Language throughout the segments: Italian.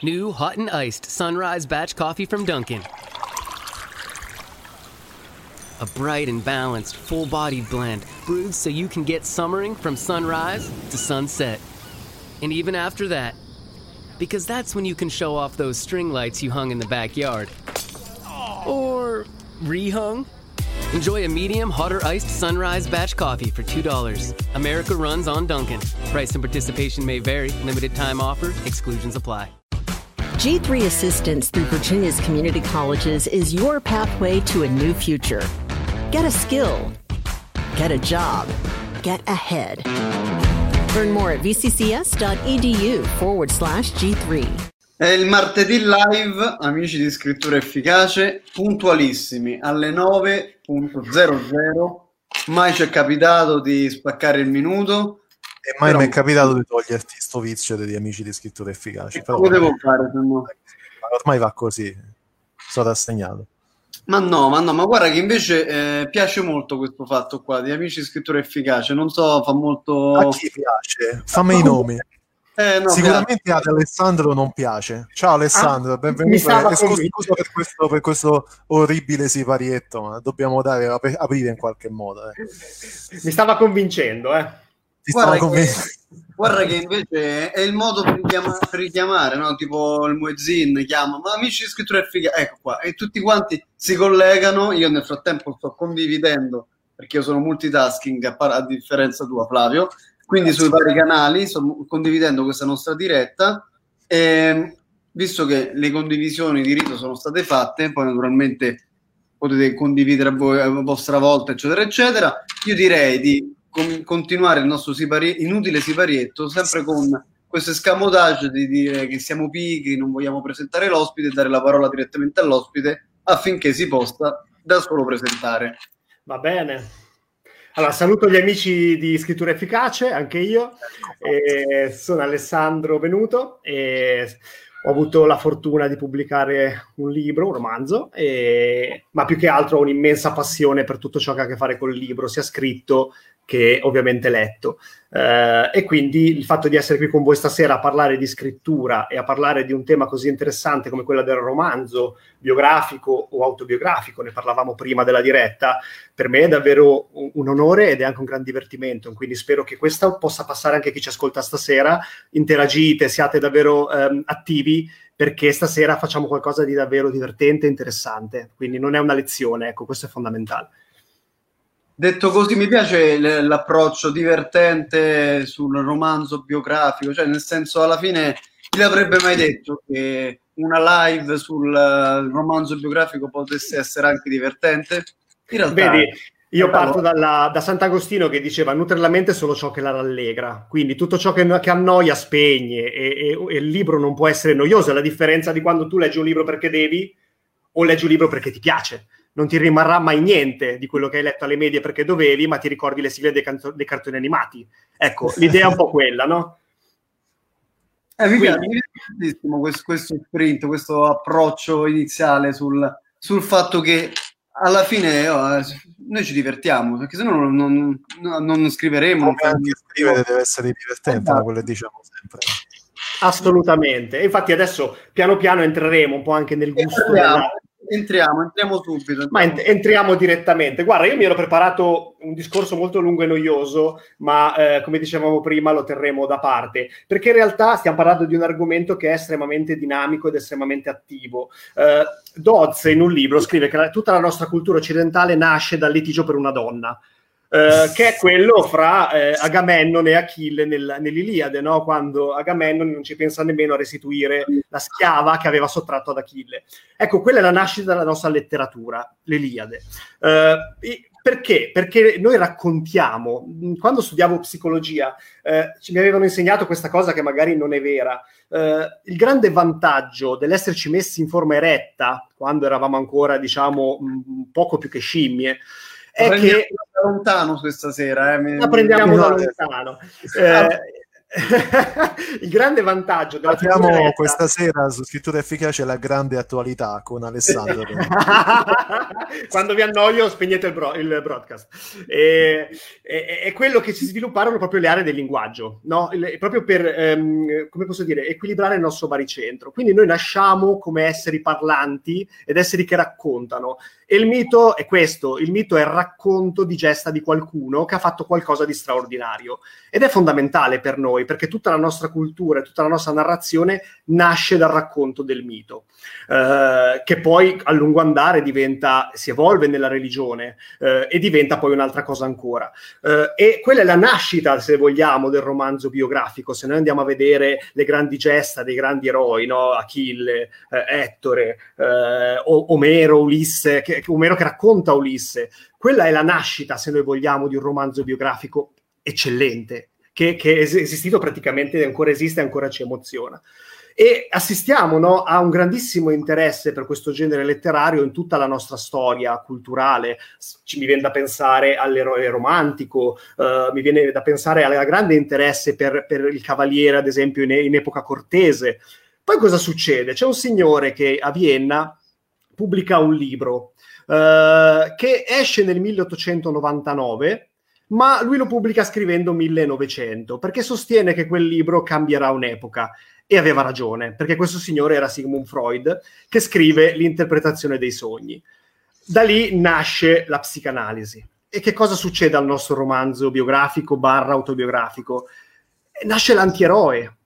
New hot and iced sunrise batch coffee from Dunkin'. A bright and balanced, full bodied blend brewed so you can get summering from sunrise to sunset. And even after that, because that's when you can show off those string lights you hung in the backyard. Or rehung. Enjoy a medium hot or iced sunrise batch coffee for $2. America runs on Duncan. Price and participation may vary. Limited time offer. Exclusions apply. G3 Assistance through Virginia's community colleges is your pathway to a new future. Get a skill, get a job, get ahead. Learn more at vccs.edu forward slash G3. È il martedì live, amici di scrittura efficace, puntualissimi alle 9.00. Mai ci è capitato di spaccare il minuto. E mai mi è capitato di toglierti sto vizio degli amici di scrittura efficace. Però, Cosa devo fare se no? ormai va così. Sono rassegnato. Ma no, ma no, ma guarda che invece eh, piace molto questo fatto qua di amici di scrittura efficace. Non so, fa molto. A chi piace? Fammi i nomi. Eh, no, Sicuramente ad Alessandro non piace. Ciao Alessandro, Ah, benvenuto. stava E scusa, per, questo, per questo orribile siparietto, ma dobbiamo dare, ap- aprire in qualche modo. eh. Mi stava convincendo, eh. Guarda che-. Guarda che invece è il modo per, richiama- per richiamare, no? Tipo il Muezzin chiama, ma amici di scrittura efficace, ecco qua, e tutti quanti si collegano, io nel frattempo sto condividendo, perché io sono multitasking a, par- a differenza tua Flavio, quindi sui vari canali sto condividendo questa nostra diretta, e visto che le condivisioni di rito sono state fatte, poi naturalmente potete condividere a voi a vostra volta, eccetera, eccetera, io direi di continuare il nostro sipari- inutile siparietto sempre con questo escamotage di dire che siamo pigri, non vogliamo presentare l'ospite e dare la parola direttamente all'ospite affinché si possa da solo presentare. Va bene. Allora, saluto gli amici di Scrittura Efficace, anche io. Eh, sono Alessandro Venuto e ho avuto la fortuna di pubblicare un libro, un romanzo, e- ma più che altro ho un'immensa passione per tutto ciò che ha a che fare col libro, sia scritto che ovviamente letto. Eh, e quindi il fatto di essere qui con voi stasera a parlare di scrittura e a parlare di un tema così interessante come quello del romanzo biografico o autobiografico, ne parlavamo prima della diretta, per me è davvero un, un onore ed è anche un gran divertimento. Quindi spero che questa possa passare anche a chi ci ascolta stasera. Interagite, siate davvero ehm, attivi perché stasera facciamo qualcosa di davvero divertente e interessante. Quindi non è una lezione, ecco, questo è fondamentale. Detto così, mi piace l'approccio divertente sul romanzo biografico, cioè nel senso alla fine chi l'avrebbe mai detto che una live sul eh, romanzo biografico potesse essere anche divertente? In realtà Vedi, io parto dalla- da Sant'Agostino che diceva nutre la mente solo ciò che la rallegra, quindi tutto ciò che, che annoia spegne e, e- e il libro non può essere noioso, è la differenza di quando tu leggi un libro perché devi o leggi un libro perché ti piace. Non ti rimarrà mai niente di quello che hai letto alle medie perché dovevi, ma ti ricordi le sigle dei, canto- dei cartoni animati. Ecco, l'idea è un po' quella, no? Eh, mi piace, tantissimo questo, questo sprint, questo approccio iniziale sul, sul fatto che alla fine oh, noi ci divertiamo, perché se no non, non- non- scriveremo. non Come anche scrivere deve essere divertente, Esatto. quello che diciamo sempre. Assolutamente. E infatti adesso piano piano entreremo un po' anche nel gusto Entriamo, della, entriamo, entriamo subito. Ma ent- entriamo direttamente. Guarda, io mi ero preparato un discorso molto lungo e noioso, ma eh, come dicevamo prima lo terremo da parte, perché in realtà stiamo parlando di un argomento che è estremamente dinamico ed estremamente attivo. Eh, Dodds in un libro scrive che la- tutta la nostra cultura occidentale nasce dal litigio per una donna. Eh, che è quello fra eh, Agamennone e Achille nel- nell'Iliade, no? quando Agamennone non ci pensa nemmeno a restituire la schiava che aveva sottratto ad Achille. Ecco, quella è la nascita della nostra letteratura, l'Iliade. Eh, perché? Perché noi raccontiamo, quando studiavo psicologia, eh, mi avevano insegnato questa cosa che magari non è vera. Eh, il grande vantaggio dell'esserci messi in forma eretta, quando eravamo ancora, diciamo, poco più che scimmie, è che da lontano questa sera. Eh. mi- la prendiamo da Scusate. lontano. Eh, il grande vantaggio della Abbiamo questa sera su scrittura efficace la grande attualità con Alessandro. Quando vi annoio spegnete il, bro- il broadcast. E, e, e, quello che si svilupparono proprio le aree del linguaggio, no? il, proprio per, ehm, come posso dire, equilibrare il nostro baricentro. Quindi noi nasciamo come esseri parlanti ed esseri che raccontano. E il mito è questo, il mito è il racconto di gesta di qualcuno che ha fatto qualcosa di straordinario. Ed è fondamentale per noi perché tutta la nostra cultura e tutta la nostra narrazione nasce dal racconto del mito, eh, che poi a lungo andare diventa, si evolve nella religione eh, e diventa poi un'altra cosa ancora. Eh, e quella è la nascita, se vogliamo, del romanzo biografico. Se noi andiamo a vedere le grandi gesta dei grandi eroi, no? Achille, eh, Ettore, eh, Omero, Ulisse, che, Omero che racconta Ulisse, quella è la nascita, se noi vogliamo, di un romanzo biografico eccellente, che, che è esistito praticamente, ancora esiste e ancora ci emoziona. E assistiamo no, a un grandissimo interesse per questo genere letterario in tutta la nostra storia culturale. Ci, mi viene da pensare all'eroe romantico, uh, mi viene da pensare al grande interesse per, per il cavaliere, ad esempio, in, in, epoca cortese. Poi cosa succede? C'è un signore che a Vienna pubblica un libro uh, che esce nel 1899 ma lui lo pubblica scrivendo 1900 perché sostiene che quel libro cambierà un'epoca e aveva ragione, perché questo signore era Sigmund Freud che scrive l'interpretazione dei sogni. Da lì nasce la psicanalisi. E che cosa succede al nostro romanzo biografico barra autobiografico? Nasce l'antieroe,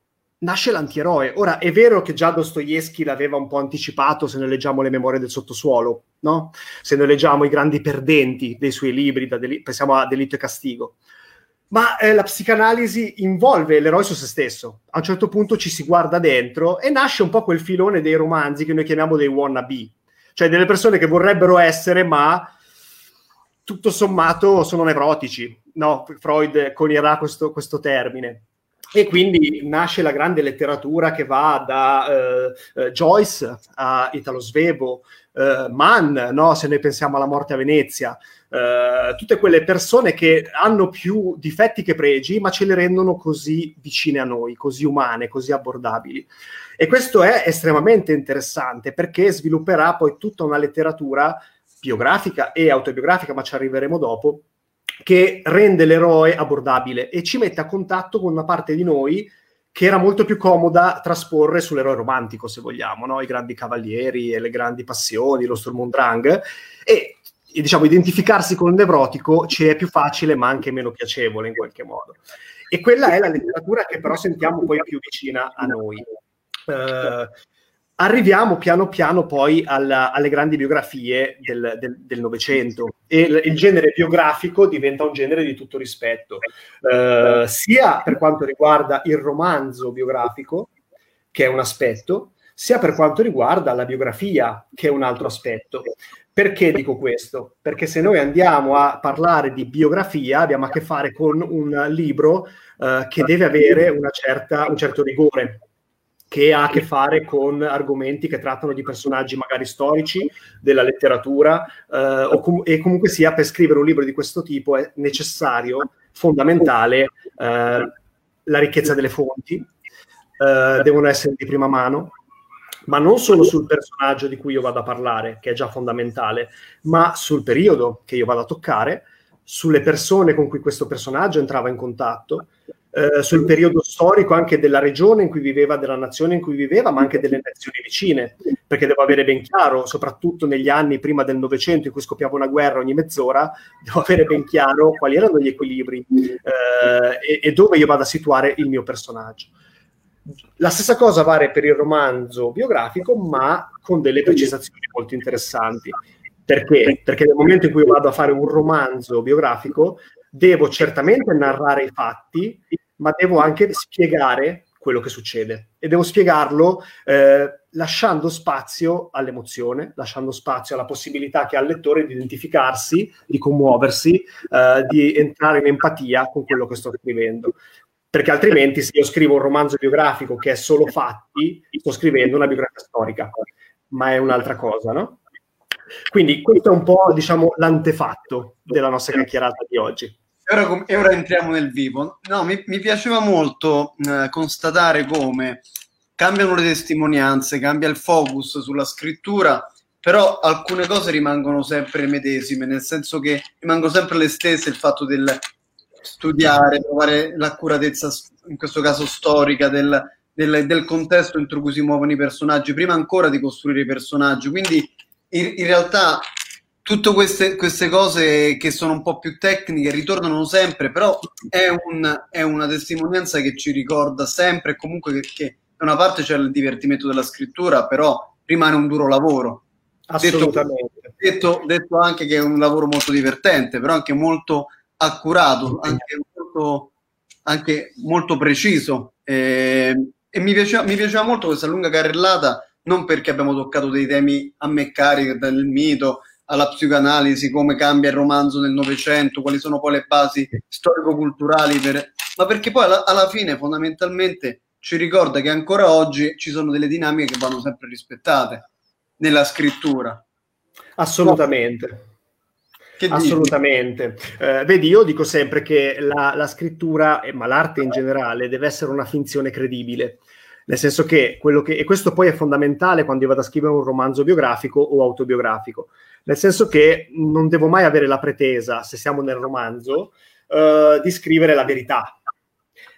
nasce l'antieroe. Ora, è vero che già Dostoevsky l'aveva un po' anticipato se noi leggiamo le memorie del sottosuolo, no? Se noi leggiamo i grandi perdenti dei suoi libri, del- pensiamo a Delitto e Castigo. Ma eh, la psicanalisi involve l'eroe su se stesso. A un certo punto ci si guarda dentro e nasce un po' quel filone dei romanzi che noi chiamiamo dei wannabe, cioè delle persone che vorrebbero essere, ma tutto sommato sono nevrotici. No, Freud conierà questo, questo termine e quindi nasce la grande letteratura che va da eh, eh, Joyce a Italo Svevo, eh, Mann, no? se noi pensiamo alla morte a Venezia, eh, tutte quelle persone che hanno più difetti che pregi, ma ce le rendono così vicine a noi, così umane, così abbordabili. E questo è estremamente interessante perché svilupperà poi tutta una letteratura biografica e autobiografica, ma ci arriveremo dopo, che rende l'eroe abbordabile e ci mette a contatto con una parte di noi che era molto più comoda trasporre sull'eroe romantico, se vogliamo, no? i grandi cavalieri e le grandi passioni, lo Sturm und Drang, e, e diciamo identificarsi con il nevrotico ci è più facile ma anche meno piacevole in qualche modo. E quella è la letteratura che però sentiamo poi più vicina a noi. Uh, arriviamo piano piano poi alla, alle grandi biografie del Novecento e il, il, genere biografico diventa un genere di tutto rispetto, eh, sia per quanto riguarda il romanzo biografico, che è un aspetto, sia per quanto riguarda la biografia, che è un altro aspetto. Perché dico questo? Perché se noi andiamo a parlare di biografia abbiamo a che fare con un libro eh, che deve avere certa, un certo rigore che ha a che fare con argomenti che trattano di personaggi magari storici, della letteratura, eh, com- e comunque sia per scrivere un libro di questo tipo è necessario, fondamentale, eh, la ricchezza delle fonti, eh, devono essere di prima mano, ma non solo sul personaggio di cui io vado a parlare, che è già fondamentale, ma sul periodo che io vado a toccare, sulle persone con cui questo personaggio entrava in contatto, eh, sul periodo storico anche della regione in cui viveva, della nazione in cui viveva, ma anche delle nazioni vicine, perché devo avere ben chiaro, soprattutto negli anni prima del Novecento in cui scoppiava una guerra ogni mezz'ora, devo avere ben chiaro quali erano gli equilibri eh, e, e dove io vado a situare il mio personaggio. La stessa cosa vale per il romanzo biografico, ma con delle precisazioni molto interessanti. Perché? Perché nel momento in cui vado a fare un romanzo biografico, devo certamente narrare i fatti, ma devo anche spiegare quello che succede e devo spiegarlo eh, lasciando spazio all'emozione, lasciando spazio alla possibilità che ha il lettore di identificarsi, di commuoversi, eh, di entrare in empatia con quello che sto scrivendo. Perché altrimenti se io scrivo un romanzo biografico che è solo fatti, sto scrivendo una biografia storica, ma è un'altra cosa, no? Quindi questo è un po', diciamo, l'antefatto della nostra chiacchierata di oggi. E ora, ora entriamo nel vivo. No, mi, mi piaceva molto eh, constatare come cambiano le testimonianze, cambia il focus sulla scrittura, però alcune cose rimangono sempre medesime, nel senso che rimangono sempre le stesse, il fatto del studiare, trovare l'accuratezza, in questo caso storica, del, del, del contesto entro cui si muovono i personaggi, prima ancora di costruire i personaggi. Quindi in, in realtà tutte queste, queste, cose che sono un po' più tecniche ritornano sempre, però è, un, è una testimonianza che ci ricorda sempre, comunque che, che da una parte c'è il divertimento della scrittura, però rimane un duro lavoro. Assolutamente. Detto, detto, anche che è un lavoro molto divertente, però anche molto accurato, anche molto, anche molto preciso. Eh, e mi piaceva, mi piaceva molto questa lunga carrellata, non perché abbiamo toccato dei temi a me cari, dal mito alla psicoanalisi, come cambia il romanzo nel Novecento, quali sono poi le basi storico-culturali, per... ma perché poi alla, alla fine fondamentalmente ci ricorda che ancora oggi ci sono delle dinamiche che vanno sempre rispettate nella scrittura. Assolutamente. Assolutamente. Eh, vedi, io dico sempre che la, la scrittura, ma l'arte in generale, deve essere una finzione credibile. Nel senso che quello che, e questo poi è fondamentale quando io vado a scrivere un romanzo biografico o autobiografico, nel senso che non devo mai avere la pretesa, se siamo nel romanzo, uh, di scrivere la verità,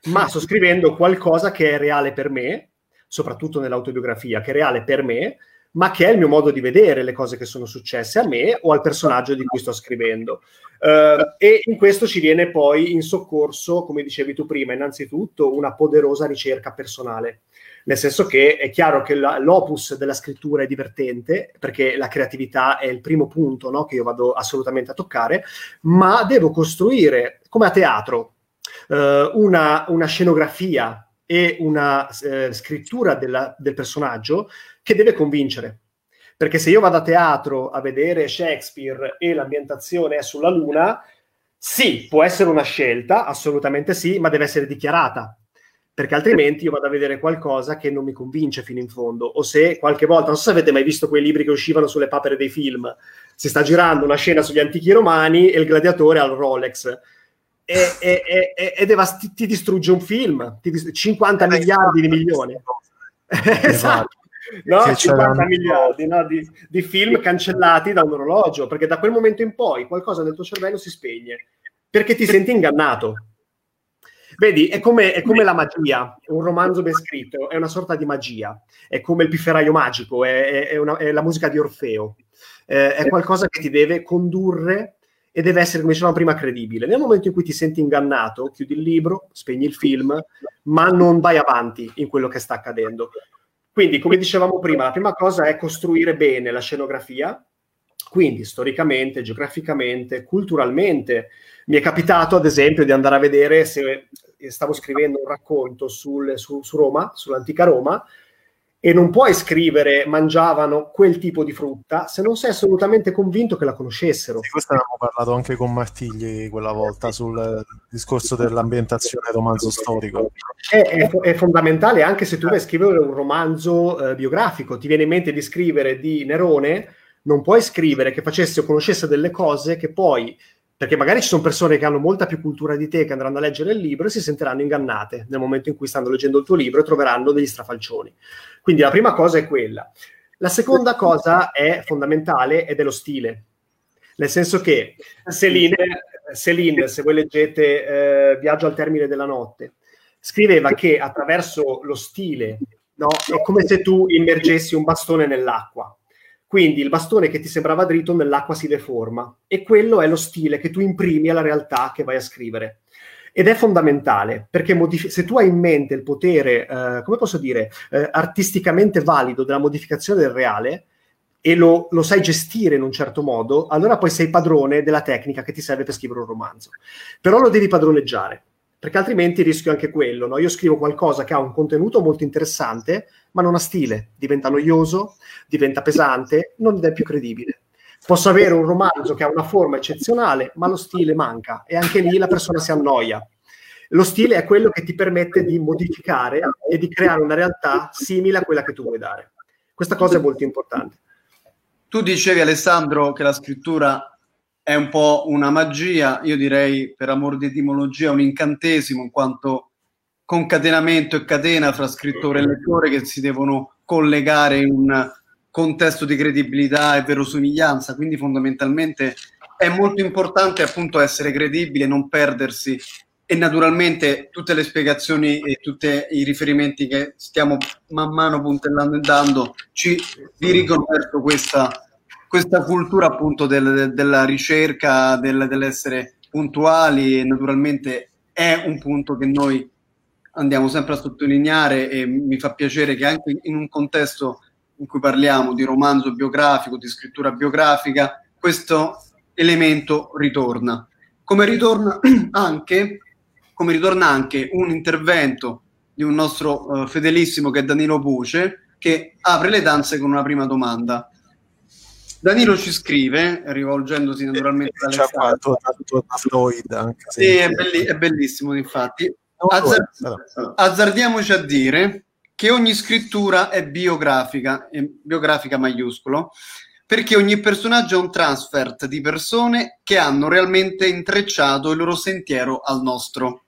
ma sto scrivendo qualcosa che è reale per me, soprattutto nell'autobiografia, che è reale per me, ma che è il mio modo di vedere le cose che sono successe a me o al personaggio di cui sto scrivendo. Uh, e in questo ci viene poi in soccorso, come dicevi tu prima, innanzitutto una poderosa ricerca personale. Nel senso che è chiaro che la, l'opus della scrittura è divertente, perché la creatività è il primo punto no, che io vado assolutamente a toccare, ma devo costruire, come a teatro, uh, una, una scenografia e una eh, scrittura della, del personaggio che deve convincere. Perché se io vado a teatro a vedere Shakespeare e l'ambientazione è sulla Luna, sì, può essere una scelta, assolutamente sì, ma deve essere dichiarata. Perché altrimenti io vado a vedere qualcosa che non mi convince fino in fondo. O se qualche volta, non so se avete mai visto quei libri che uscivano sulle papere dei film, si sta girando una scena sugli antichi romani e il gladiatore ha il Rolex. E, e, e, e devast- ti distrugge un film, ti dist- 50 miliardi di milioni. esatto no? 50 miliardi no? di, di, film cancellati da un orologio, perché da quel momento in poi qualcosa nel tuo cervello si spegne, perché ti senti ingannato. Vedi, è come, è come, la magia, un romanzo ben scritto, è una sorta di magia, è come il pifferaio magico, è, è, una, è la musica di Orfeo, eh, è qualcosa che ti deve condurre e deve essere, come dicevamo prima, credibile. Nel momento in cui ti senti ingannato, chiudi il libro, spegni il film, ma non vai avanti in quello che sta accadendo. Quindi, come dicevamo prima, la prima cosa è costruire bene la scenografia, quindi storicamente, geograficamente, culturalmente. Mi è capitato, ad esempio, di andare a vedere se stavo scrivendo un racconto sul, su, su Roma, sull'antica Roma, e non puoi scrivere mangiavano quel tipo di frutta se non sei assolutamente convinto che la conoscessero. Di questo abbiamo parlato anche con Martigli quella volta sul discorso dell'ambientazione romanzo storico. È, è, è fondamentale anche se tu vai a scrivere un romanzo eh, biografico, ti viene in mente di scrivere di Nerone, non puoi scrivere che facesse o conoscesse delle cose che poi perché magari ci sono persone che hanno molta più cultura di te che andranno a leggere il libro e si sentiranno ingannate nel momento in cui stanno leggendo il tuo libro e troveranno degli strafalcioni. Quindi la prima cosa è quella. La seconda cosa è fondamentale ed è lo stile. Nel senso che Céline, Céline se voi leggete eh, Viaggio al termine della notte, scriveva che attraverso lo stile no, è come se tu immergessi un bastone nell'acqua quindi il bastone che ti sembrava dritto nell'acqua si deforma e quello è lo stile che tu imprimi alla realtà che vai a scrivere. Ed è fondamentale perché modifi- se tu hai in mente il potere, eh, come posso dire, eh, artisticamente valido della modificazione del reale e lo, lo, sai gestire in un certo modo, allora poi sei padrone della tecnica che ti serve per scrivere un romanzo. Però lo devi padroneggiare perché altrimenti rischio anche quello. No? Io scrivo qualcosa che ha un contenuto molto interessante, ma non ha stile, diventa noioso, diventa pesante, non è più credibile. Posso avere un romanzo che ha una forma eccezionale, ma lo stile manca e anche lì la persona si annoia. Lo stile è quello che ti permette di modificare e di creare una realtà simile a quella che tu vuoi dare. Questa cosa è molto importante. Tu dicevi, Alessandro, che la scrittura è un po' una magia, io direi per amor di etimologia un incantesimo, in quanto concatenamento e catena fra scrittore e lettore che si devono collegare in un contesto di credibilità e verosomiglianza, quindi fondamentalmente è molto importante appunto essere credibile, non perdersi. E naturalmente tutte le spiegazioni e tutti i riferimenti che stiamo man mano puntellando e dando ci dirigono verso questa questa cultura appunto del, della ricerca, del, dell'essere puntuali naturalmente è un punto che noi andiamo sempre a sottolineare e mi fa piacere che anche in un contesto in cui parliamo di romanzo biografico, di scrittura biografica, questo elemento ritorna. Come ritorna anche, come ritorna anche un intervento di un nostro uh, fedelissimo che è Danilo Buce, che apre le danze con una prima domanda. Danilo ci scrive, rivolgendosi naturalmente a Alessandro. Freud anche. Sì, è, belli- è, bellissimo, infatti. Azzard- azzardiamoci a dire che ogni scrittura è biografica, è biografica maiuscolo, perché ogni personaggio è un transfert di persone che hanno realmente intrecciato il loro sentiero al nostro.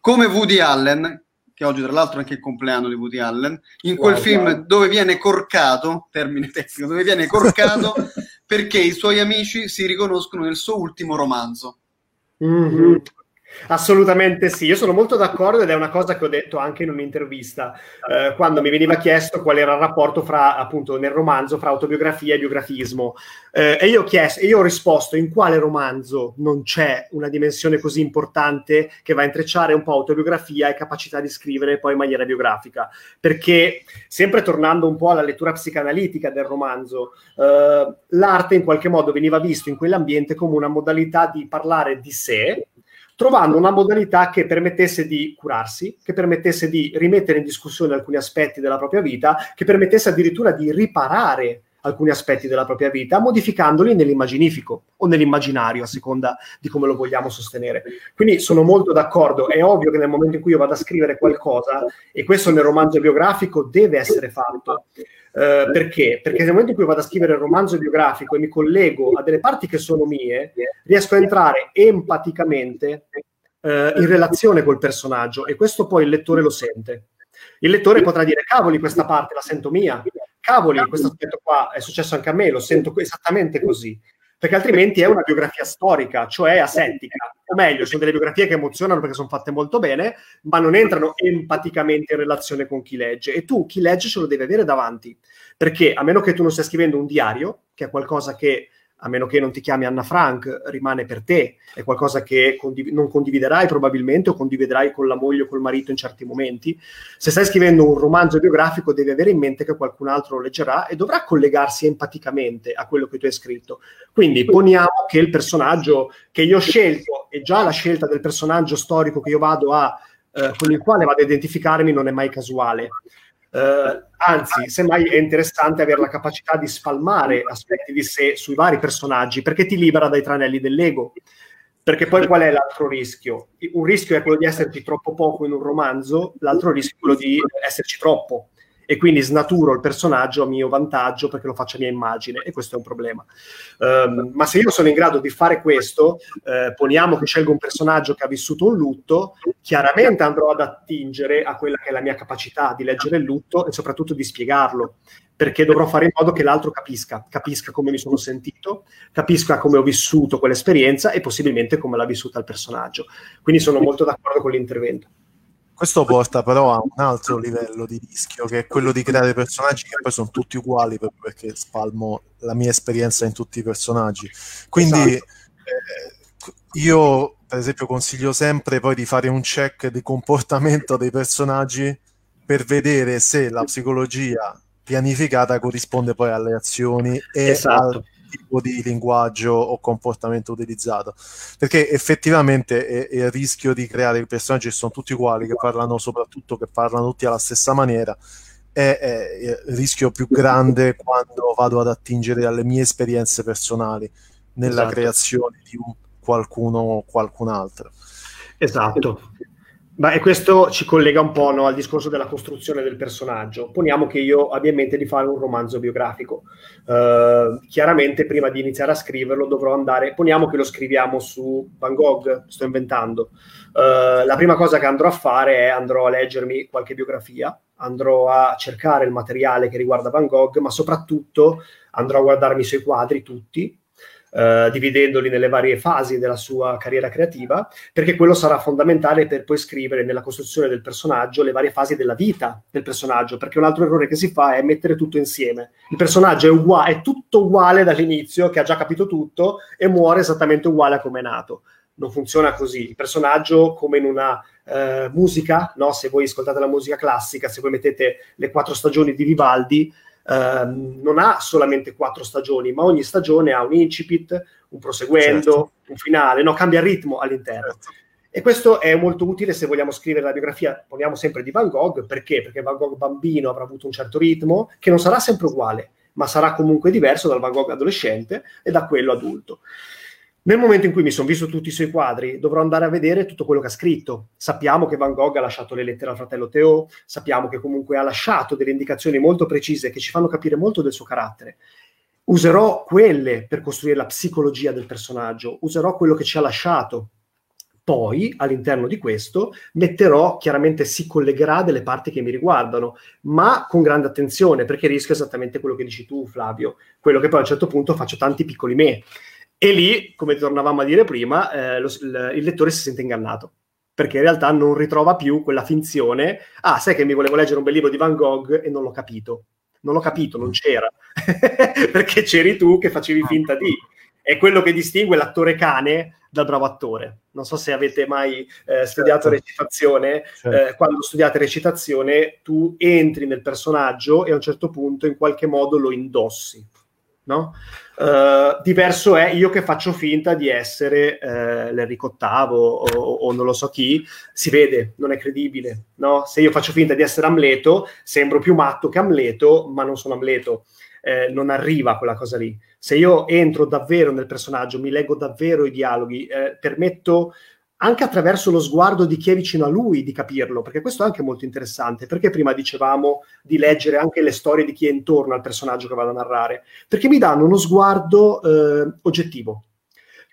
Come Woody Allen, che oggi tra l'altro è anche il compleanno di Woody Allen, in quel wow, film wow. dove viene corcato, termine tecnico, dove viene corcato perché i suoi amici si riconoscono nel suo ultimo romanzo. Mm-hmm. Assolutamente sì, io sono molto d'accordo ed è una cosa che ho detto anche in un'intervista eh, quando mi veniva chiesto qual era il rapporto fra appunto nel romanzo fra autobiografia e biografismo. Eh, e io ho chiesto io ho risposto in quale romanzo non c'è una dimensione così importante che va a intrecciare un po' autobiografia e capacità di scrivere poi in maniera biografica? Perché sempre tornando un po' alla lettura psicanalitica del romanzo eh, l'arte in qualche modo veniva visto in quell'ambiente come una modalità di parlare di sé trovando una modalità che permettesse di curarsi, che permettesse di rimettere in discussione alcuni aspetti della propria vita, che permettesse addirittura di riparare alcuni aspetti della propria vita, modificandoli nell'immaginifico o nell'immaginario, a seconda di come lo vogliamo sostenere. Quindi sono molto d'accordo, è ovvio che nel momento in cui io vado a scrivere qualcosa, e questo nel romanzo biografico deve essere fatto, eh, perché? Perché nel momento in cui vado a scrivere il romanzo biografico e mi collego a delle parti che sono mie, riesco a entrare empaticamente eh, in relazione col personaggio e questo poi il lettore lo sente. Il lettore potrà dire, cavoli, questa parte la sento mia, cavoli, questo aspetto qua è successo anche a me, lo sento esattamente così perché altrimenti è una biografia storica, cioè asettica, o meglio, sono delle biografie che emozionano perché sono fatte molto bene, ma non entrano empaticamente in relazione con chi legge. E tu, chi legge, ce lo deve avere davanti, perché a meno che tu non stia scrivendo un diario, che è qualcosa che a meno che non ti chiami Anna Frank, rimane per te, è qualcosa che condiv- non condividerai probabilmente o condividerai con la moglie o col marito in certi momenti. Se stai scrivendo un romanzo biografico devi avere in mente che qualcun altro lo leggerà e dovrà collegarsi empaticamente a quello che tu hai scritto. Quindi poniamo che il personaggio che io ho scelto e già la scelta del personaggio storico che io vado a eh, con il quale vado a identificarmi non è mai casuale. Uh, anzi, semmai è interessante avere la capacità di spalmare aspetti di sé sui vari personaggi perché ti libera dai tranelli dell'ego. Perché poi qual è l'altro rischio? Un rischio è quello di esserci troppo poco in un romanzo, l'altro rischio è quello di esserci troppo e quindi snaturo il personaggio a mio vantaggio perché lo faccio a mia immagine e questo è un problema. Um, ma se io sono in grado di fare questo, eh, poniamo che scelgo un personaggio che ha vissuto un lutto, chiaramente andrò ad attingere a quella che è la mia capacità di leggere il lutto e soprattutto di spiegarlo perché dovrò fare in modo che l'altro capisca, capisca come mi sono sentito, capisca come ho vissuto quell'esperienza e possibilmente come l'ha vissuta il personaggio. Quindi sono molto d'accordo con l'intervento. Questo porta però a un altro livello di rischio, che è quello di creare personaggi che poi sono tutti uguali, perché spalmo la mia esperienza in tutti i personaggi. Quindi esatto. eh, io, per esempio, consiglio sempre poi di fare un check di comportamento dei personaggi per vedere se la psicologia pianificata corrisponde poi alle azioni e esatto. al tipo di linguaggio o comportamento utilizzato. Perché effettivamente è, è il rischio di creare personaggi che sono tutti uguali, che parlano soprattutto, che parlano tutti alla stessa maniera, è, è il rischio più grande quando vado ad attingere alle mie esperienze personali nella esatto. creazione di un qualcuno o qualcun altro. Esatto. Ma e questo ci collega un po' no, al discorso della costruzione del personaggio. Poniamo che io abbia in mente di fare un romanzo biografico. Uh, chiaramente, prima di iniziare a scriverlo, dovrò andare. Poniamo che lo scriviamo su Van Gogh, sto inventando. Uh, la prima cosa che andrò a fare è andrò a leggermi qualche biografia, andrò a cercare il materiale che riguarda Van Gogh, ma soprattutto andrò a guardarmi i suoi quadri tutti eh, dividendoli nelle varie fasi della sua carriera creativa, perché quello sarà fondamentale per poi scrivere nella costruzione del personaggio le varie fasi della vita del personaggio, perché un altro errore che si fa è mettere tutto insieme. Il personaggio è, uguale, è tutto uguale dall'inizio, che ha già capito tutto, e muore esattamente uguale a come è nato. Non funziona così. Il personaggio, come in una eh, musica, no? se voi ascoltate la musica classica, se voi mettete le quattro stagioni di Vivaldi, Ehm, non ha solamente quattro stagioni, ma ogni stagione ha un incipit, un proseguendo, certo. un finale, no, cambia ritmo all'interno. Certo. E questo è molto utile se vogliamo scrivere la biografia, poniamo sempre di Van Gogh, perché? Perché Van Gogh bambino avrà avuto un certo ritmo che non sarà sempre uguale, ma sarà comunque diverso dal Van Gogh adolescente e da quello adulto. Nel momento in cui mi sono visto tutti i suoi quadri, dovrò andare a vedere tutto quello che ha scritto. Sappiamo che Van Gogh ha lasciato le lettere al fratello Theo, sappiamo che comunque ha lasciato delle indicazioni molto precise che ci fanno capire molto del suo carattere. Userò quelle per costruire la psicologia del personaggio, userò quello che ci ha lasciato. Poi, all'interno di questo, metterò, chiaramente si collegherà delle parti che mi riguardano, ma con grande attenzione, perché rischio esattamente quello che dici tu, Flavio, quello che poi a un certo punto faccio tanti piccoli me e lì, come tornavamo a dire prima, eh, lo, il, il lettore si sente ingannato perché in realtà non ritrova più quella finzione. Ah, sai che mi volevo leggere un bel libro di Van Gogh e non l'ho capito. Non l'ho capito, non c'era. perché c'eri tu che facevi finta di. È quello che distingue l'attore cane dal bravo attore. Non so se avete mai eh, studiato certo. recitazione. Certo. Eh, quando studiate recitazione, tu entri nel personaggio e a un certo punto in qualche modo lo indossi no? Uh, diverso è io che faccio finta di essere uh, l'Enrico VIII o, o, non lo so chi, si vede, non è credibile. No? Se io faccio finta di essere Amleto, sembro più matto che Amleto, ma non sono Amleto. Eh, non arriva quella cosa lì. Se io entro davvero nel personaggio, mi leggo davvero i dialoghi, eh, permetto anche attraverso lo sguardo di chi è vicino a lui di capirlo, perché questo è anche molto interessante, perché prima dicevamo di leggere anche le storie di chi è intorno al personaggio che vado a narrare, perché mi danno uno sguardo eh, oggettivo.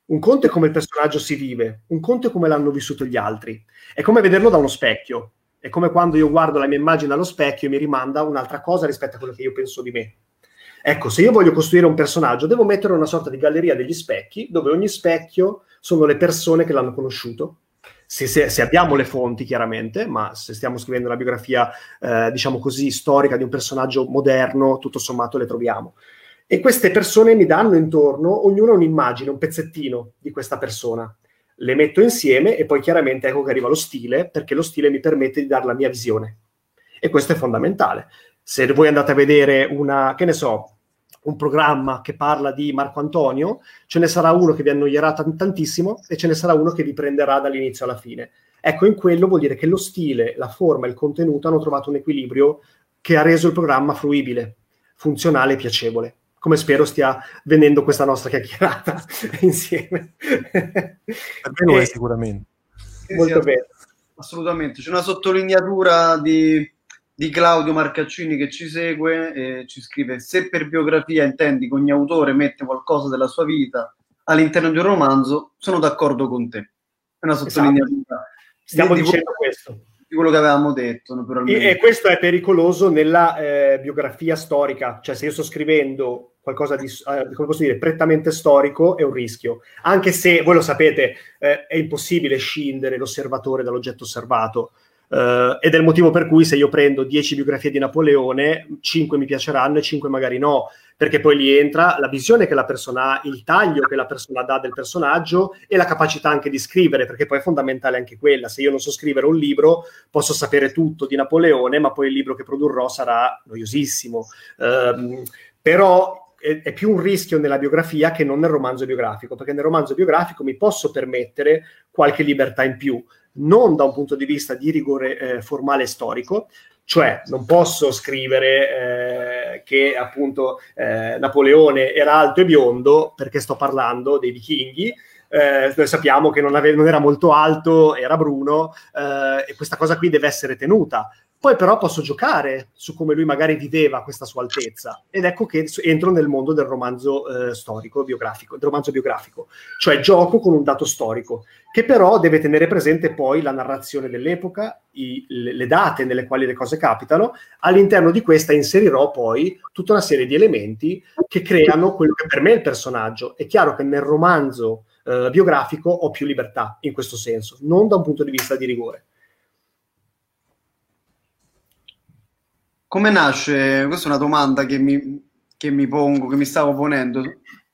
Un conto è come il personaggio si vive, un conto è come l'hanno vissuto gli altri, è come vederlo da uno specchio, è come quando io guardo la mia immagine allo specchio e mi rimanda un'altra cosa rispetto a quello che io penso di me. Ecco, se io voglio costruire un personaggio, devo mettere una sorta di galleria degli specchi, dove ogni specchio sono le persone che l'hanno conosciuto. Se, se, se, abbiamo le fonti, chiaramente, ma se stiamo scrivendo la biografia, eh, diciamo così, storica di un personaggio moderno, tutto sommato le troviamo. E queste persone mi danno intorno, ognuna un'immagine, un pezzettino di questa persona. Le metto insieme e poi chiaramente ecco che arriva lo stile, perché lo stile mi permette di dare la mia visione. E questo è fondamentale. Se voi andate a vedere una, che ne so, un programma che parla di Marco Antonio, ce ne sarà uno che vi annoierà t- tantissimo e ce ne sarà uno che vi prenderà dall'inizio alla fine. Ecco, in quello vuol dire che lo stile, la forma e il contenuto hanno trovato un equilibrio che ha reso il programma fruibile, funzionale e piacevole. Come spero stia venendo questa nostra chiacchierata insieme. Lo è sicuramente. Molto bene. Assolutamente. C'è una sottolineatura di di Claudio Marcaccini che ci segue e ci scrive se per biografia intendi che ogni autore mette qualcosa della sua vita all'interno di un romanzo, sono d'accordo con te. È una sottolineatura. Esatto. Stiamo di, dicendo questo. Di quello che avevamo detto, naturalmente. E, e questo è pericoloso nella eh, biografia storica, cioè se io sto scrivendo qualcosa di, eh, come posso dire, prettamente storico è un rischio. Anche se, voi lo sapete, eh, è impossibile scindere l'osservatore dall'oggetto osservato. Uh, ed è il motivo per cui se io prendo 10 biografie di Napoleone, 5 mi piaceranno e 5 magari no, perché poi lì entra la visione che la persona ha, il taglio che la persona dà del personaggio e la capacità anche di scrivere, perché poi è fondamentale anche quella. Se io non so scrivere un libro, posso sapere tutto di Napoleone, ma poi il libro che produrrò sarà noiosissimo. Uh, però è, è più un rischio nella biografia che non nel romanzo biografico, perché nel romanzo biografico mi posso permettere qualche libertà in più non da un punto di vista di rigore eh, formale storico, cioè non posso scrivere eh, che appunto eh, Napoleone era alto e biondo perché sto parlando dei vichinghi, eh, noi sappiamo che non, ave- non, era molto alto, era bruno, eh, e questa cosa qui deve essere tenuta. Poi però posso giocare su come lui magari viveva questa sua altezza ed ecco che entro nel mondo del romanzo eh, storico biografico, del romanzo biografico, cioè gioco con un dato storico che però deve tenere presente poi la narrazione dell'epoca, i, le, date nelle quali le cose capitano. All'interno di questa inserirò poi tutta una serie di elementi che creano quello che per me è il personaggio. È chiaro che nel romanzo eh, biografico ho più libertà in questo senso, non da un punto di vista di rigore. Come nasce, questa è una domanda che mi, che mi pongo, che mi stavo ponendo,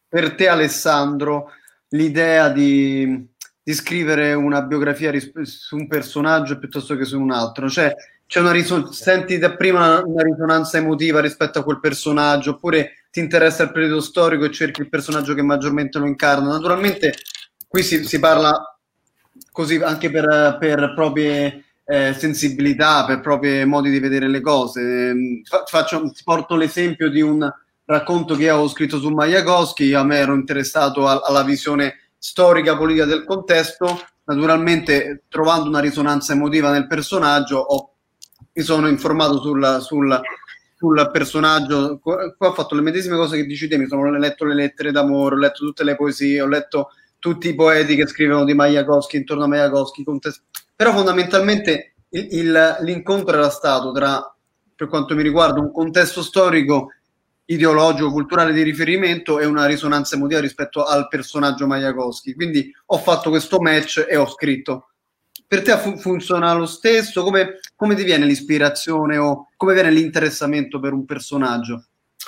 per te Alessandro, l'idea di, di scrivere una biografia risp- su un personaggio piuttosto che su un altro, cioè c'è una riso- senti da prima una risonanza emotiva rispetto a quel personaggio, oppure ti interessa il periodo storico e cerchi il personaggio che maggiormente lo incarna. Naturalmente qui si, si parla così anche per, per proprie eh, sensibilità, per propri modi di vedere le cose. Ehm, faccio, porto l'esempio di un racconto che avevo scritto su Majakowski, a me ero interessato a, alla visione storica politica del contesto, naturalmente trovando una risonanza emotiva nel personaggio ho, mi sono informato sul, sul, sul personaggio, qua ho fatto le medesime cose che dici te, mi sono letto le lettere d'amore, ho letto tutte le poesie, ho letto tutti i poeti che scrivono di Majakowski intorno a Majakowski, contesto però fondamentalmente il, il, l'incontro era stato tra, per quanto mi riguarda, un contesto storico, ideologico, culturale di riferimento e una risonanza emotiva rispetto al personaggio Majakowski. Quindi ho fatto questo match e ho scritto. Per te fu- funziona lo stesso? Come, come ti viene l'ispirazione o come viene l'interessamento per un personaggio?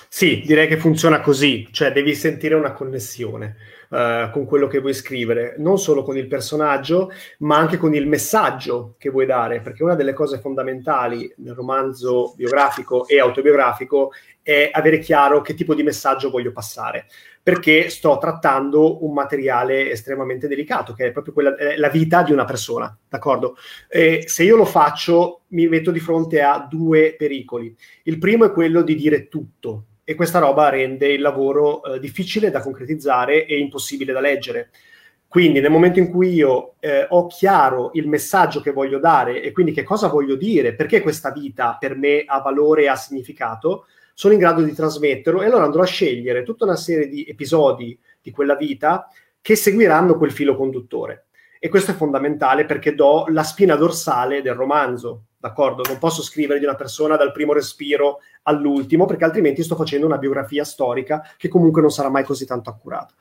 Sì, direi che funziona così, cioè devi sentire una connessione uh, con quello che vuoi scrivere, non solo con il personaggio, ma anche con il messaggio che vuoi dare, perché una delle cose fondamentali nel romanzo biografico e autobiografico è avere chiaro che tipo di messaggio voglio passare, perché sto trattando un materiale estremamente delicato, che è proprio quella, è la vita di una persona, d'accordo? E se io lo faccio, mi metto di fronte a due pericoli. Il primo è quello di dire tutto, e questa roba rende il lavoro eh, difficile da concretizzare e impossibile da leggere. Quindi nel momento in cui io eh, ho chiaro il messaggio che voglio dare e quindi che cosa voglio dire, perché questa vita per me ha valore e ha significato, sono in grado di trasmetterlo e allora andrò a scegliere tutta una serie di episodi di quella vita che seguiranno quel filo conduttore. E questo è fondamentale perché do la spina dorsale del romanzo, d'accordo? Non posso scrivere di una persona dal primo respiro all'ultimo, perché altrimenti sto facendo una biografia storica che comunque non sarà mai così tanto accurata.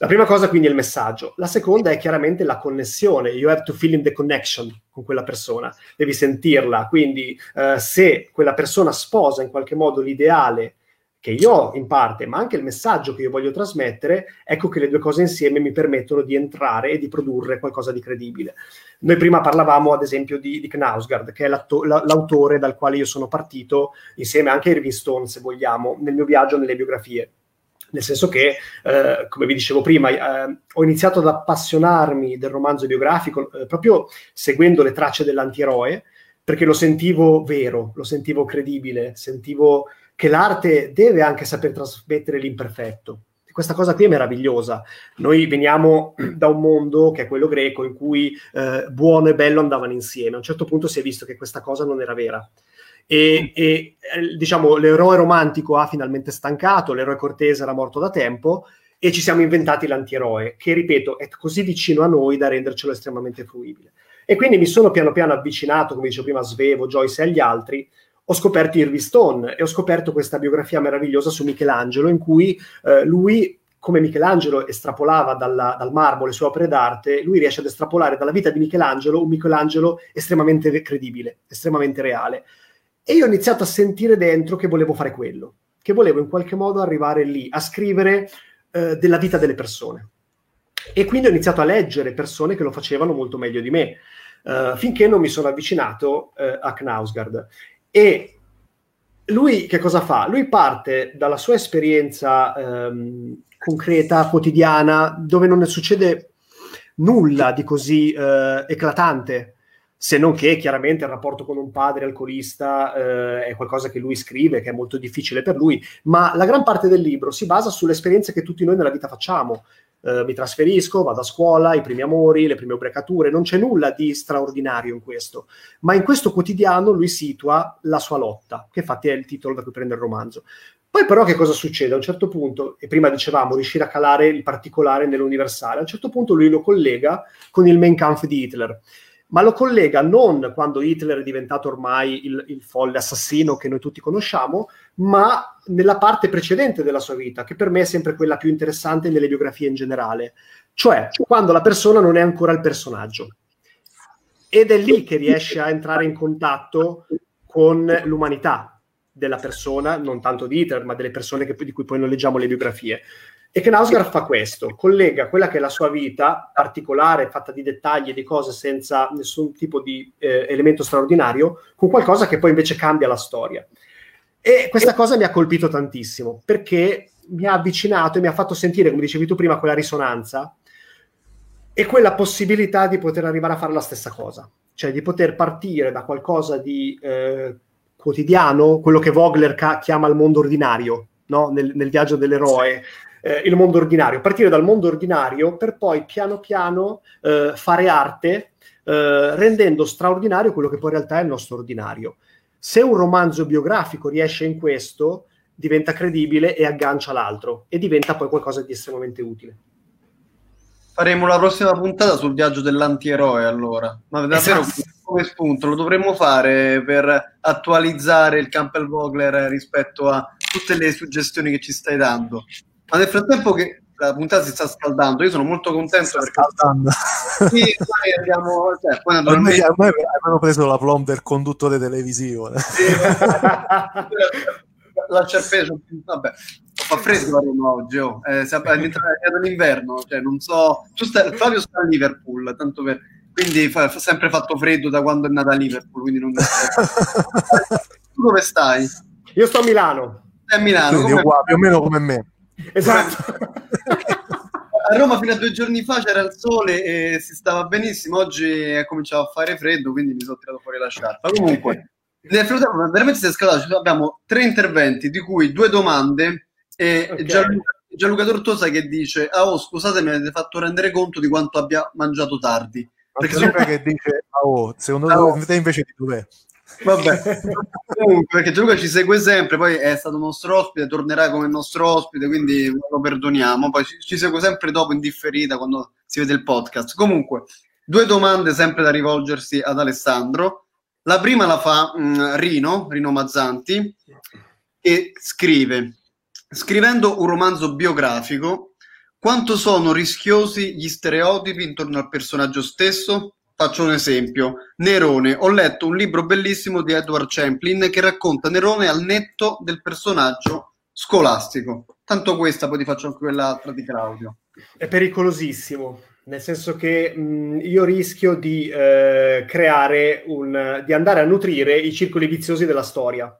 La prima cosa quindi è il messaggio, la seconda è chiaramente la connessione, you have to feel in the connection con quella persona, devi sentirla, quindi eh, se quella persona sposa in qualche modo l'ideale che io ho in parte, ma anche il messaggio che io voglio trasmettere, ecco che le due cose insieme mi permettono di entrare e di produrre qualcosa di credibile. Noi prima parlavamo, ad esempio, di, di Knausgard, che è l'autore dal quale io sono partito, insieme anche a Irving Stone, se vogliamo, nel mio viaggio nelle biografie. Nel senso che, eh, come vi dicevo prima, eh, ho iniziato ad appassionarmi del romanzo biografico eh, proprio seguendo le tracce dell'antieroe, perché lo sentivo vero, lo sentivo credibile, sentivo che l'arte deve anche saper trasmettere l'imperfetto. Questa cosa qui è meravigliosa. Noi veniamo da un mondo che è quello greco in cui eh, buono e bello andavano insieme. A un certo punto si è visto che questa cosa non era vera. E, e eh, diciamo l'eroe romantico ha finalmente stancato, l'eroe cortese era morto da tempo e ci siamo inventati l'antieroe, che ripeto è così vicino a noi da rendercelo estremamente fruibile. E quindi mi sono piano piano avvicinato, come dicevo prima, a Svevo, Joyce e agli altri, ho scoperto Irving Stone e ho scoperto questa biografia meravigliosa su Michelangelo in cui eh, lui come Michelangelo estrapolava dalla, dal marmo le sue opere d'arte, lui riesce ad estrapolare dalla vita di Michelangelo un Michelangelo estremamente credibile, estremamente reale. E io ho iniziato a sentire dentro che volevo fare quello, che volevo in qualche modo arrivare lì, a scrivere eh, della vita delle persone. E quindi ho iniziato a leggere persone che lo facevano molto meglio di me, uh, finché non mi sono avvicinato uh, a Knausgard. E lui che cosa fa? Lui parte dalla sua esperienza ehm, concreta, quotidiana, dove non succede nulla di così eh, eclatante. se non che chiaramente il rapporto con un padre alcolista eh, è qualcosa che lui scrive, che è molto difficile per lui, ma la gran parte del libro si basa sulle esperienze che tutti noi nella vita facciamo. Eh, mi trasferisco, vado a scuola, i primi amori, le prime ubriacature, non c'è nulla di straordinario in questo, ma in questo quotidiano lui situa la sua lotta, che infatti è il titolo da cui prende il romanzo. Poi però che cosa succede? A un certo punto, e prima dicevamo riuscire a calare il particolare nell'universale, a un certo punto lui lo collega con il Mein Kampf di Hitler ma lo collega non quando Hitler è diventato ormai il, il, folle assassino che noi tutti conosciamo, ma nella parte precedente della sua vita, che per me è sempre quella più interessante nelle biografie in generale, cioè quando la persona non è ancora il personaggio. Ed è lì che riesce a entrare in contatto con l'umanità della persona, non tanto di Hitler, ma delle persone che, di cui poi noi leggiamo le biografie. E che Knausgaard fa questo, collega quella che è la sua vita particolare, fatta di dettagli e di cose senza nessun tipo di eh, elemento straordinario, con qualcosa che poi invece cambia la storia. E questa cosa mi ha colpito tantissimo, perché mi ha avvicinato e mi ha fatto sentire, come dicevi tu prima, quella risonanza e quella possibilità di poter arrivare a fare la stessa cosa, cioè di poter partire da qualcosa di eh, quotidiano, quello che Vogler ca- chiama il mondo ordinario, no? nel, nel, viaggio dell'eroe, eh, il mondo ordinario, partire dal mondo ordinario per poi piano piano eh, fare arte, eh, rendendo straordinario quello che poi in realtà è il nostro ordinario. Se un romanzo biografico riesce in questo, diventa credibile e aggancia l'altro e diventa poi qualcosa di estremamente utile. Faremo la prossima puntata sul viaggio dell'antieroe allora, ma davvero esatto. come spunto lo dovremmo fare per attualizzare il Campbell Vogler rispetto a tutte le suggestioni che ci stai dando. Ma nel frattempo che la puntata si sta scaldando, io sono molto contento perché scaldando. Sì, poi abbiamo cioè, poi naturalmente... ormai, abbiamo preso la plomb del conduttore televisivo. Sì, lascia peso, vabbè, fa freddo a Roma oggi, oh. eh, è iniziato l'inverno, cioè non so, tu stai, Flavio sta a Liverpool, tanto per, quindi fa, fa sempre fatto freddo da quando è nata Liverpool, quindi non tu dove stai? Io sto a Milano. Stai a Milano, quindi, uguale, più o meno come me. Esatto. a Roma fino a due giorni fa c'era il sole e si stava benissimo, oggi è cominciato a fare freddo, quindi mi sono tirato fuori la sciarpa. Comunque, nel frattempo veramente si è scalato, abbiamo tre interventi, di cui due domande e okay. Gianluca, Gianluca, Tortosa che dice, ah oh scusate mi avete fatto rendere conto di quanto abbia mangiato tardi. Perché Gianluca che dice, ah oh, secondo oh. te invece di dov'è? Vabbè, comunque perché Gianluca ci segue sempre, poi è stato nostro ospite, tornerà come nostro ospite, quindi lo perdoniamo. Poi ci, ci segue sempre dopo in differita quando si vede il podcast. Comunque, due domande sempre da rivolgersi ad Alessandro. La prima la fa mh, mm, Rino, Rino Mazzanti, che scrive: Scrivendo un romanzo biografico, quanto sono rischiosi gli stereotipi intorno al personaggio stesso? Faccio un esempio. Nerone. Ho letto un libro bellissimo di Edward Champlin che racconta Nerone al netto del personaggio scolastico. Tanto questa, poi ti faccio anche quell'altra di Claudio. È pericolosissimo, nel senso che mh, io rischio di eh, creare un... di andare a nutrire i circoli viziosi della storia.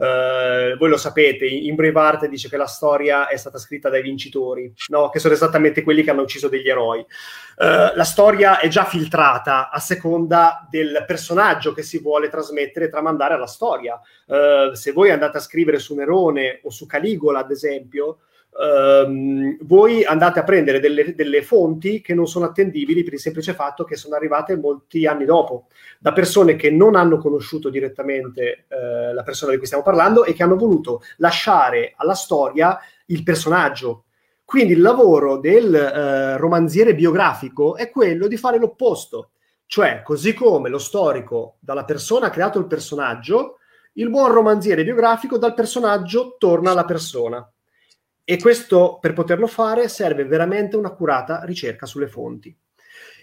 Uh, voi lo sapete, in Brevard dice che la storia è stata scritta dai vincitori, no? che sono esattamente quelli che hanno ucciso degli eroi. Uh, la storia è già filtrata a seconda del personaggio che si vuole trasmettere e tramandare alla storia. Uh, se voi andate a scrivere su Nerone o su Caligola, ad esempio, Um, voi andate a prendere delle, delle, fonti che non sono attendibili per il semplice fatto che sono arrivate molti anni dopo, da persone che non hanno conosciuto direttamente uh, la persona di cui stiamo parlando e che hanno voluto lasciare alla storia il personaggio. Quindi il lavoro del uh, romanziere biografico è quello di fare l'opposto, cioè così come lo storico dalla persona ha creato il personaggio, il buon romanziere biografico dal personaggio torna alla persona e questo per poterlo fare serve veramente un'accurata ricerca sulle fonti.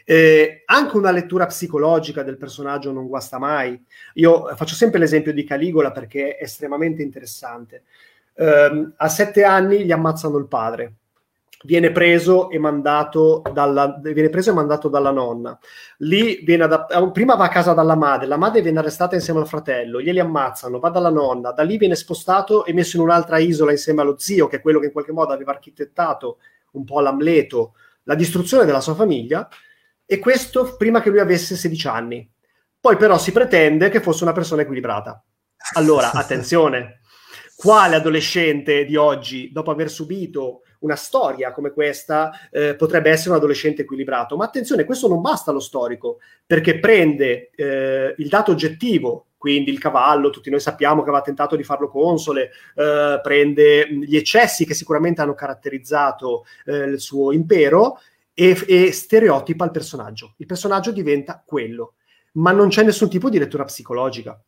Eh, anche una lettura psicologica del personaggio non guasta mai. Io faccio sempre l'esempio di Caligola perché è estremamente interessante. Eh, a sette anni gli ammazzano il padre viene preso e mandato dalla, viene preso e mandato dalla nonna. Lì viene adatt- eh, prima va a casa dalla madre, la madre viene arrestata insieme al fratello, glieli ammazzano, va dalla nonna, da lì viene spostato e messo in un'altra isola insieme allo zio, che è quello che in qualche modo aveva architettato un po' l'Amleto, la distruzione della sua famiglia, e questo prima che lui avesse 16 anni. Poi però si pretende che fosse una persona equilibrata. Allora, attenzione, quale adolescente di oggi, dopo aver subito una storia come questa, eh, potrebbe essere un adolescente equilibrato? Ma attenzione, questo non basta lo storico, perché prende eh, il dato oggettivo quindi il cavallo, tutti noi sappiamo che aveva tentato di farlo console, eh, prende gli eccessi che sicuramente hanno caratterizzato eh, il suo impero e, e stereotipa il personaggio. Il personaggio diventa quello, ma non c'è nessun tipo di lettura psicologica.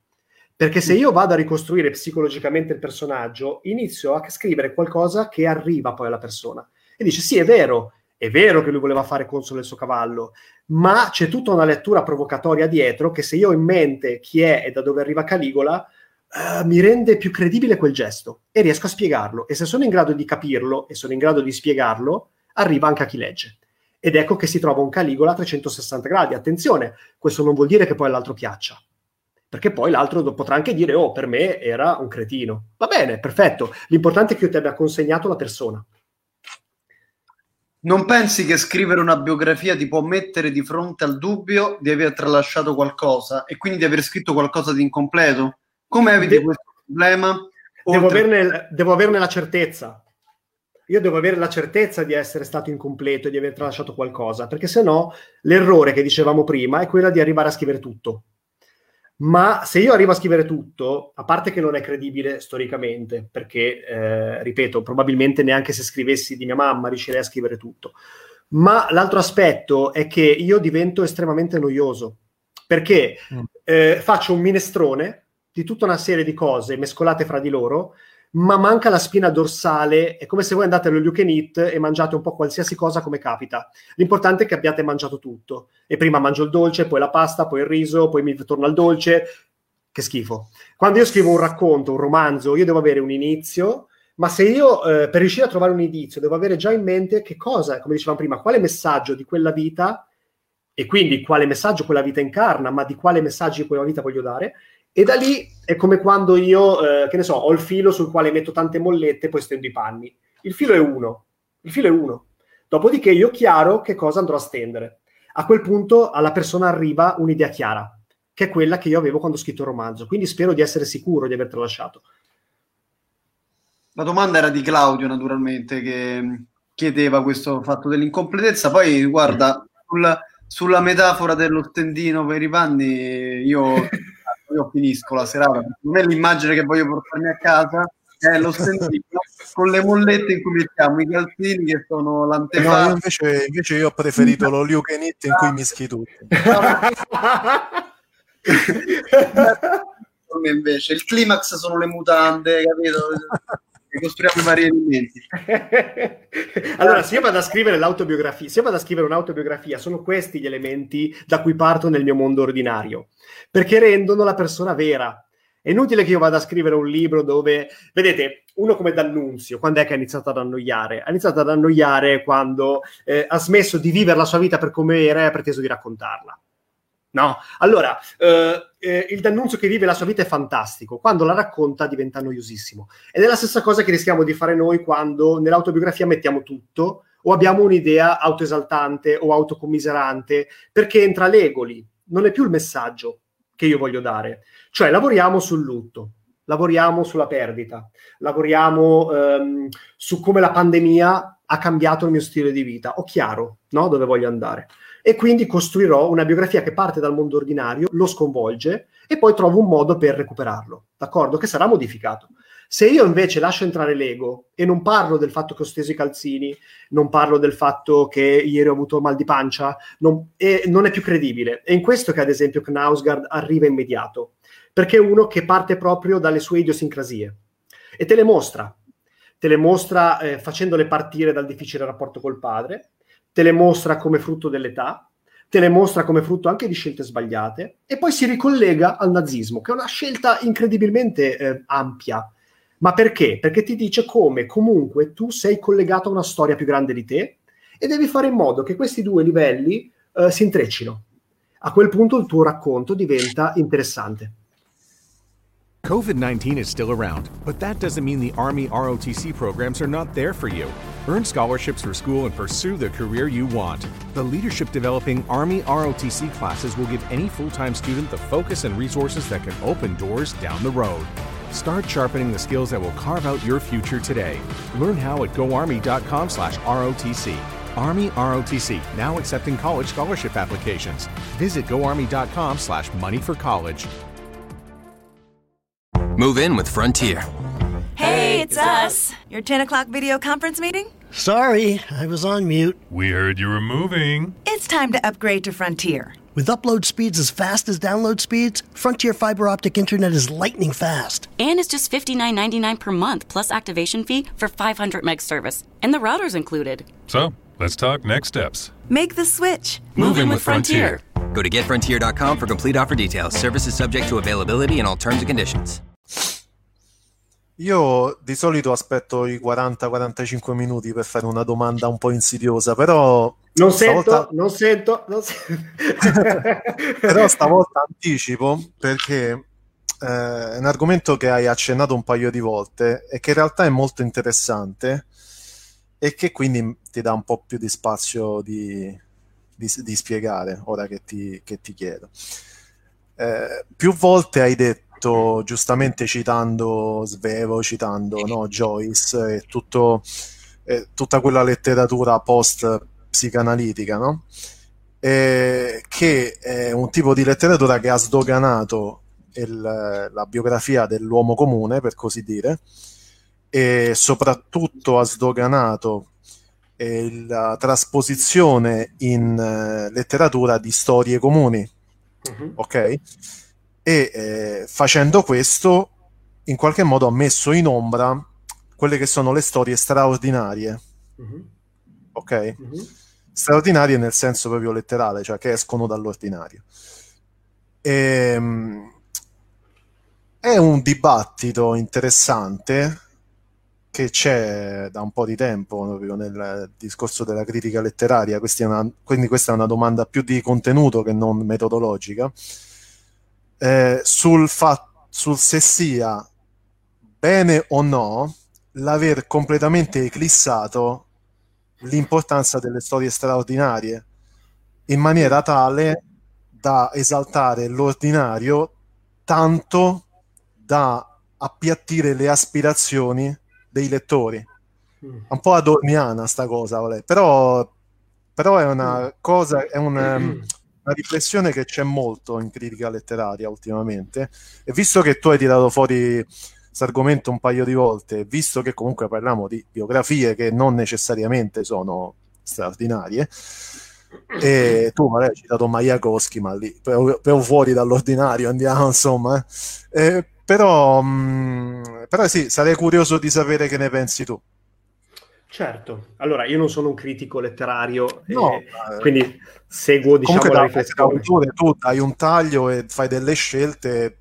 Perché se io vado a ricostruire psicologicamente il personaggio, inizio a scrivere qualcosa che arriva poi alla persona. E dice, sì, è vero, è vero che lui voleva fare console il suo cavallo, ma c'è tutta una lettura provocatoria dietro che se io ho in mente chi è e da dove arriva Caligola, uh, mi rende più credibile quel gesto e riesco a spiegarlo. E se sono in grado di capirlo e sono in grado di spiegarlo, arriva anche a chi legge. Ed ecco che si trova un Caligola a 360 gradi. Attenzione, questo non vuol dire che poi all'altro piaccia perché poi l'altro potrà anche dire oh per me era un cretino va bene perfetto l'importante è che io ti abbia consegnato la persona non pensi che scrivere una biografia ti può mettere di fronte al dubbio di aver tralasciato qualcosa e quindi di aver scritto qualcosa di incompleto? Come eviti De- questo problema? Devo averne, devo averne la certezza. Io devo avere la certezza di essere stato incompleto e di aver tralasciato qualcosa, perché se no l'errore che dicevamo prima è quella di arrivare a scrivere tutto. Ma se io arrivo a scrivere tutto, a parte che non è credibile storicamente, perché, eh, ripeto, probabilmente neanche se scrivessi di mia mamma riuscirei a scrivere tutto, ma l'altro aspetto è che io divento estremamente noioso, perché mm. eh, faccio un minestrone di tutta una serie di cose mescolate fra di loro ma manca la spina dorsale. È come se voi andate allo You Can Eat e mangiate un po' qualsiasi cosa come capita. L'importante è che abbiate mangiato tutto. E prima mangio il dolce, poi la pasta, poi il riso, poi mi torno al dolce. Che schifo. Quando io scrivo un racconto, un romanzo, io devo avere un inizio, ma se io eh, per riuscire a trovare un inizio devo avere già in mente che cosa, come dicevamo prima, quale messaggio di quella vita e quindi quale messaggio quella vita incarna, ma di quale messaggio quella vita voglio dare e da lì è come quando io, eh, che ne so, ho il filo sul quale metto tante mollette e poi stendo i panni. Il filo è uno. Il filo è uno. Dopodiché io chiaro che cosa andrò a stendere. A quel punto alla persona arriva un'idea chiara, che è quella che io avevo quando ho scritto il romanzo. Quindi spero di essere sicuro di avertelo lasciato. La domanda era di Claudio, naturalmente, che chiedeva questo fatto dell'incompletezza. Poi, guarda, sul, sulla metafora dello stendino per i panni, io io finisco la serata. Per me l'immagine che voglio portarmi a casa è lo stendino con le mollette in cui mettiamo i calzini che sono l'antefatto. No, invece, invece, io ho preferito lo Liu Kenit in cui mischi tutto. invece il climax sono le mutande, capito? costruiamo i vari elementi. allora, se io vado a scrivere l'autobiografia, se io vado a scrivere un'autobiografia, sono questi gli elementi da cui parto nel mio mondo ordinario, perché rendono la persona vera. È inutile che io vada a scrivere un libro dove, vedete, uno come D'Annunzio, quando è che ha iniziato ad annoiare? Ha iniziato ad annoiare quando eh, ha smesso di vivere la sua vita per come era e ha preteso di raccontarla. No? Allora, eh, eh, il D'Annunzio che vive la sua vita è fantastico, quando la racconta diventa noiosissimo. Ed è la stessa cosa che rischiamo di fare noi quando nell'autobiografia mettiamo tutto o abbiamo un'idea autoesaltante o autocommiserante, perché entra l'ego lì, non è più il messaggio che io voglio dare. Cioè, lavoriamo sul lutto, lavoriamo sulla perdita, lavoriamo ehm, su come la pandemia ha cambiato il mio stile di vita. Ho chiaro no? dove voglio andare e quindi costruirò una biografia che parte dal mondo ordinario, lo sconvolge e poi trovo un modo per recuperarlo, d'accordo? Che sarà modificato. Se io invece lascio entrare l'ego e non parlo del fatto che ho steso i calzini, non parlo del fatto che ieri ho avuto mal di pancia, non, non è più credibile. È in questo che ad esempio Knausgard arriva immediato, perché è uno che parte proprio dalle sue idiosincrasie e te le mostra. Te le mostra eh, facendole partire dal difficile rapporto col padre, te le mostra come frutto dell'età, te le mostra come frutto anche di scelte sbagliate e poi si ricollega al nazismo, che è una scelta incredibilmente eh, ampia. Ma perché? Perché ti dice come comunque tu sei collegato a una storia più grande di te e devi fare in modo che questi due livelli eh, si intreccino. A quel punto il tuo racconto diventa interessante. COVID 19 is still around, but that doesn't mean the Army ROTC programs are not there for you. Earn scholarships for school and pursue the career you want. The Leadership Developing Army ROTC classes will give any full time student the focus and resources that can open doors down the road. Start sharpening the skills that will carve out your future today. Learn how at goarmy.com slash ROTC. Army ROTC, now accepting college scholarship applications. Visit goarmy.com slash money for college. Move in with Frontier. Hey, it's us. Your 10 o'clock video conference meeting? Sorry, I was on mute. We heard you were moving. It's time to upgrade to Frontier. With upload speeds as fast as download speeds, Frontier fiber optic internet is lightning fast. And it's just $59.99 per month plus activation fee for 500 meg service. And the router's included. So, let's talk next steps. Make the switch. Move, in with, with Frontier. Frontier. Go to getfrontier.com for complete offer details. Services subject to availability and all terms and conditions. Io di solito aspetto i 40-45 minuti per fare una domanda un po' insidiosa, però... Non stavolta... sento, non sento, non sento. però stavolta anticipo perché eh, è un argomento che hai accennato un paio di volte e che in realtà è molto interessante e che quindi ti dà un po' più di spazio di, di, di spiegare ora che ti, che ti chiedo. Eh, più volte hai detto detto giustamente citando Svevo, citando no, Joyce e tutto, eh, tutta quella letteratura post psicanalitica, no? E che è un tipo di letteratura che ha sdoganato il, la biografia dell'uomo comune, per così dire, e soprattutto ha sdoganato eh, la trasposizione in uh, letteratura di storie comuni. Uh-huh. Ok? E eh, facendo questo in qualche modo ha messo in ombra quelle che sono le storie straordinarie. Mm-hmm. Ok? Mm-hmm. Straordinarie nel senso proprio letterale, cioè che escono dall'ordinario. E, ehm, è un dibattito interessante che c'è da un po' di tempo proprio nel discorso della critica letteraria, una, quindi questa è una domanda più di contenuto che non metodologica eh, sul, fa- sul se sia bene o no l'aver completamente eclissato l'importanza delle storie straordinarie in maniera tale da esaltare l'ordinario tanto da appiattire le aspirazioni dei lettori. Mm. Un po' adorniana sta cosa, però, però è una mm. cosa, è un, um, una riflessione che c'è molto in critica letteraria ultimamente e visto che tu hai tirato fuori questo argomento un paio di volte, visto che comunque parliamo di biografie che non necessariamente sono straordinarie, e tu magari hai citato Majakowski, ma lì però fuori dall'ordinario andiamo, insomma. Eh. Eh, però, mh, mm, però sì, sarei curioso di sapere che ne pensi tu. Certo, allora io non sono un critico letterario, no, eh, quindi seguo diciamo la riflessione. tu hai un taglio e fai delle scelte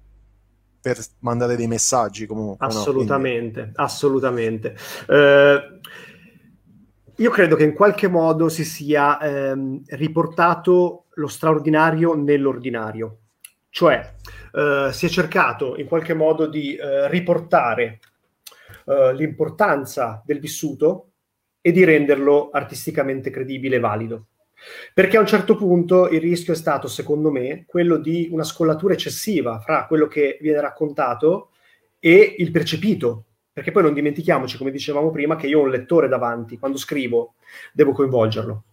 per mandare dei messaggi comunque. Assolutamente, no? assolutamente. Eh, io credo che in qualche modo si sia ehm, riportato lo straordinario nell'ordinario, cioè eh, si è cercato in qualche modo di eh, riportare eh, l'importanza del vissuto e di renderlo artisticamente credibile e valido. Perché a un certo punto il rischio è stato, secondo me, quello di una scollatura eccessiva fra quello che viene raccontato e il percepito. Perché poi non dimentichiamoci, come dicevamo prima, che io ho un lettore davanti, quando scrivo devo coinvolgerlo.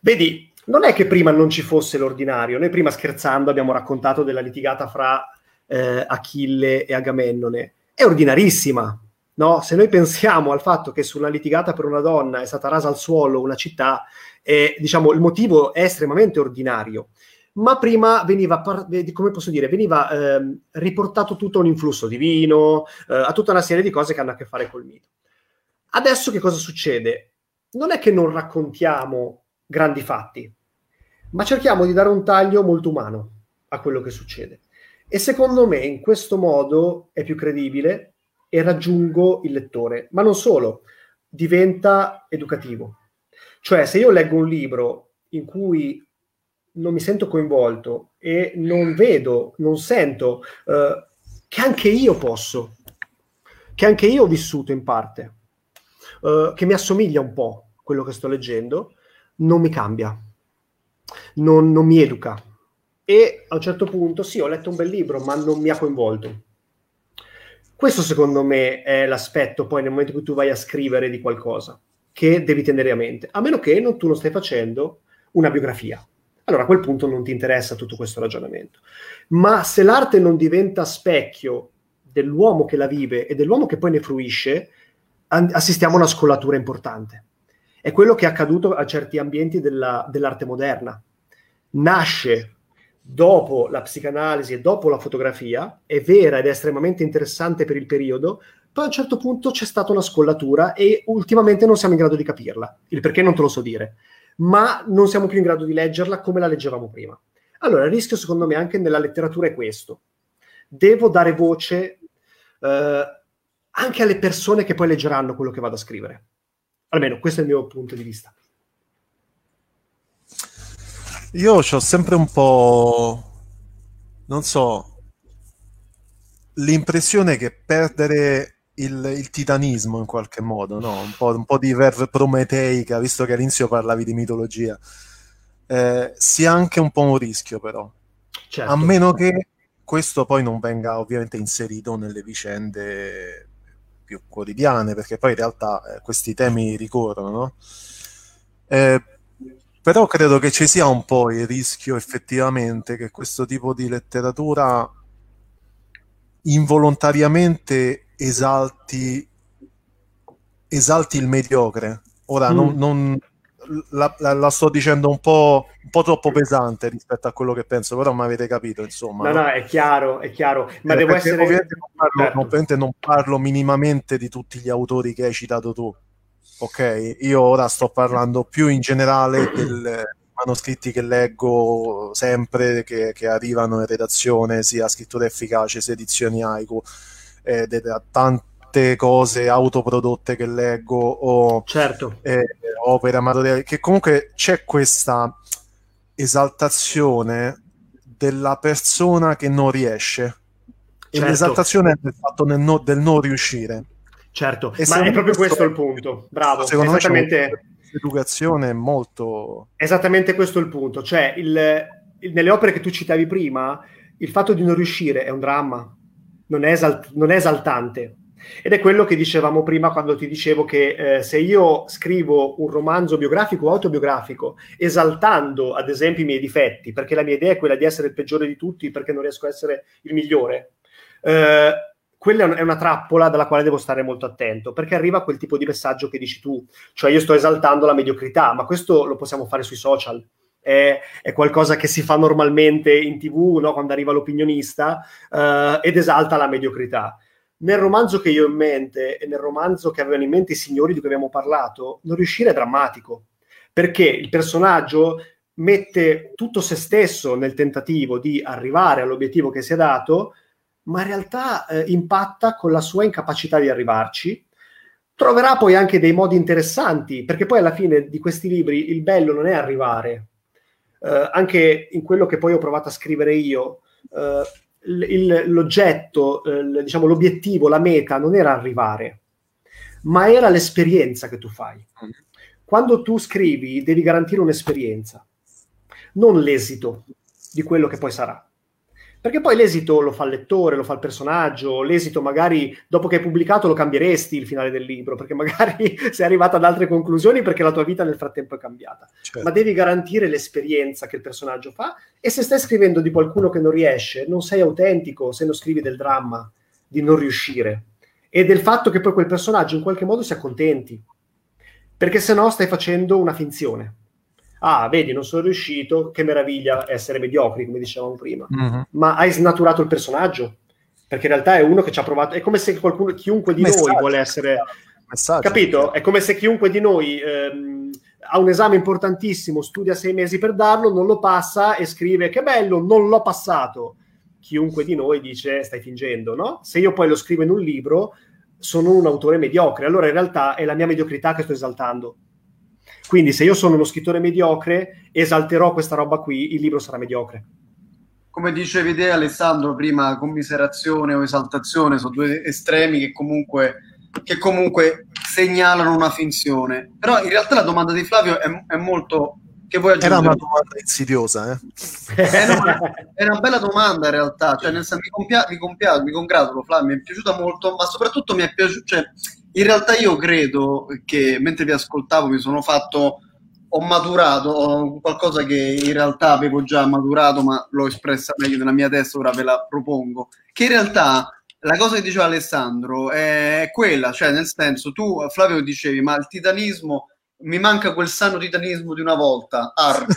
Vedi, non è che prima non ci fosse l'ordinario, noi prima scherzando abbiamo raccontato della litigata fra eh, Achille e Agamennone, è ordinarissima, No? Se noi pensiamo al fatto che su una litigata per una donna è stata rasa al suolo una città, eh, diciamo, il motivo è estremamente ordinario, ma prima veniva, come posso dire, veniva eh, riportato tutto a un influsso divino, eh, a tutta una serie di cose che hanno a che fare col mito. Adesso che cosa succede? Non è che non raccontiamo grandi fatti, ma cerchiamo di dare un taglio molto umano a quello che succede. E secondo me in questo modo è più credibile, e raggiungo il lettore, ma non solo, diventa educativo. Cioè, se io leggo un libro in cui non mi sento coinvolto e non vedo, non sento eh, che anche io posso, che anche io ho vissuto in parte, uh, che mi assomiglia un po' quello che sto leggendo, non mi cambia, non, non mi educa. E a un certo punto, sì, ho letto un bel libro, ma non mi ha coinvolto. Questo secondo me è l'aspetto poi nel momento in cui tu vai a scrivere di qualcosa che devi tenere a mente, a meno che non, tu non stai facendo una biografia. Allora a quel punto non ti interessa tutto questo ragionamento. Ma se l'arte non diventa specchio dell'uomo che la vive e dell'uomo che poi ne fruisce, assistiamo a una scollatura importante. È quello che è accaduto a certi ambienti della, dell'arte moderna. Nasce dopo la psicanalisi e dopo la fotografia, è vera ed è estremamente interessante per il periodo, poi a un certo punto c'è stata una scollatura e ultimamente non siamo in grado di capirla. Il perché non te lo so dire, ma non siamo più in grado di leggerla come la leggevamo prima. Allora, il rischio secondo me anche nella letteratura è questo. Devo dare voce eh, anche alle persone che poi leggeranno quello che vado a scrivere. Almeno questo è il mio punto di vista. Io ho sempre un po', non so, l'impressione che perdere il, il titanismo in qualche modo, no? un, po', un po' di verve prometeica, visto che all'inizio parlavi di mitologia, eh, sia anche un po' un rischio però. Certo. A meno che questo poi non venga ovviamente inserito nelle vicende più quotidiane, perché poi in realtà eh, questi temi ricorrono, no? Eh, però credo che ci sia un po' il rischio effettivamente che questo tipo di letteratura involontariamente esalti, esalti il mediocre. Ora mm. non, non la, la, la, sto dicendo un po', un po', troppo pesante rispetto a quello che penso, però mi avete capito, insomma. No, no, è chiaro, è chiaro. Ma eh, devo essere... Ovviamente non, parlo, certo. non parlo minimamente di tutti gli autori che hai citato tu ok? Io ora sto parlando più in generale dei manoscritti che leggo sempre, che, che, arrivano in redazione, sia scrittura efficace, sia edizioni Haiku, eh, tante cose autoprodotte che leggo o certo. eh, opere amatoriali, che comunque c'è questa esaltazione della persona che non riesce. Certo. E l'esaltazione del fatto del, no, del non riuscire. Certo, e ma è proprio questo il punto. Bravo, secondo esattamente. L'educazione è molto... Esattamente questo il punto. Cioè, il, il, nelle opere che tu citavi prima, il fatto di non riuscire è un dramma, non è, esalt- non è esaltante. Ed è quello che dicevamo prima quando ti dicevo che eh, se io scrivo un romanzo biografico o autobiografico esaltando ad esempio i miei difetti, perché la mia idea è quella di essere il peggiore di tutti perché non riesco a essere il migliore, eh, quella è una trappola dalla quale devo stare molto attento, perché arriva quel tipo di messaggio che dici tu, cioè io sto esaltando la mediocrità, ma questo lo possiamo fare sui social. È, è qualcosa che si fa normalmente in tv no? quando arriva l'opinionista uh, ed esalta la mediocrità. Nel romanzo che io ho in mente e nel romanzo che avevano in mente i signori di cui abbiamo parlato, non riuscire è drammatico, perché il personaggio mette tutto se stesso nel tentativo di arrivare all'obiettivo che si è dato, ma in realtà eh, impatta con la sua incapacità di arrivarci. Troverà poi anche dei modi interessanti, perché poi alla fine di questi libri il bello non è arrivare. Eh, anche in quello che poi ho provato a scrivere io, eh, il, l'oggetto, eh, diciamo l'obiettivo, la meta non era arrivare, ma era l'esperienza che tu fai. Quando tu scrivi devi garantire un'esperienza, non l'esito di quello che poi sarà. Perché poi l'esito lo fa il lettore, lo fa il personaggio, l'esito magari dopo che hai pubblicato lo cambieresti il finale del libro, perché magari sei arrivato ad altre conclusioni perché la tua vita nel frattempo è cambiata. Certo. Ma devi garantire l'esperienza che il personaggio fa e se stai scrivendo di qualcuno che non riesce, non sei autentico se non scrivi del dramma di non riuscire e del fatto che poi quel personaggio in qualche modo si accontenti. Perché se no stai facendo una finzione ah, vedi, non sono riuscito, che meraviglia essere mediocri, come dicevamo prima. Mm-hmm. Ma hai snaturato il personaggio? Perché in realtà è uno che ci ha provato, è come se qualcuno, chiunque di Messaggio. noi vuole essere... Messaggio. Capito? È come se chiunque di noi... Ehm, ha un esame importantissimo, studia sei mesi per darlo, non lo passa e scrive che bello, non l'ho passato. Chiunque di noi dice stai fingendo, no? Se io poi lo scrivo in un libro, sono un autore mediocre, allora in realtà è la mia mediocrità che sto esaltando. Quindi se io sono uno scrittore mediocre, esalterò questa roba qui, il libro sarà mediocre. Come dicevi te Alessandro prima, commiserazione o esaltazione sono due estremi che comunque che comunque segnalano una finzione. Però in realtà la domanda di Flavio è, è molto... Che vuoi Era aggiungere? una domanda insidiosa, eh? Eh, no, è una bella domanda in realtà, cioè nel senso mi, compia- mi, compia- mi congratulo Flavio, mi è piaciuta molto, ma soprattutto mi è piaciuto, cioè in realtà io credo che mentre vi ascoltavo mi sono fatto, ho maturato ho qualcosa che in realtà avevo già maturato ma l'ho espressa meglio nella mia testa, ora ve la propongo, che in realtà la cosa che diceva Alessandro è quella, cioè nel senso tu Flavio dicevi ma il titanismo mi manca quel sano titanismo di una volta, arg.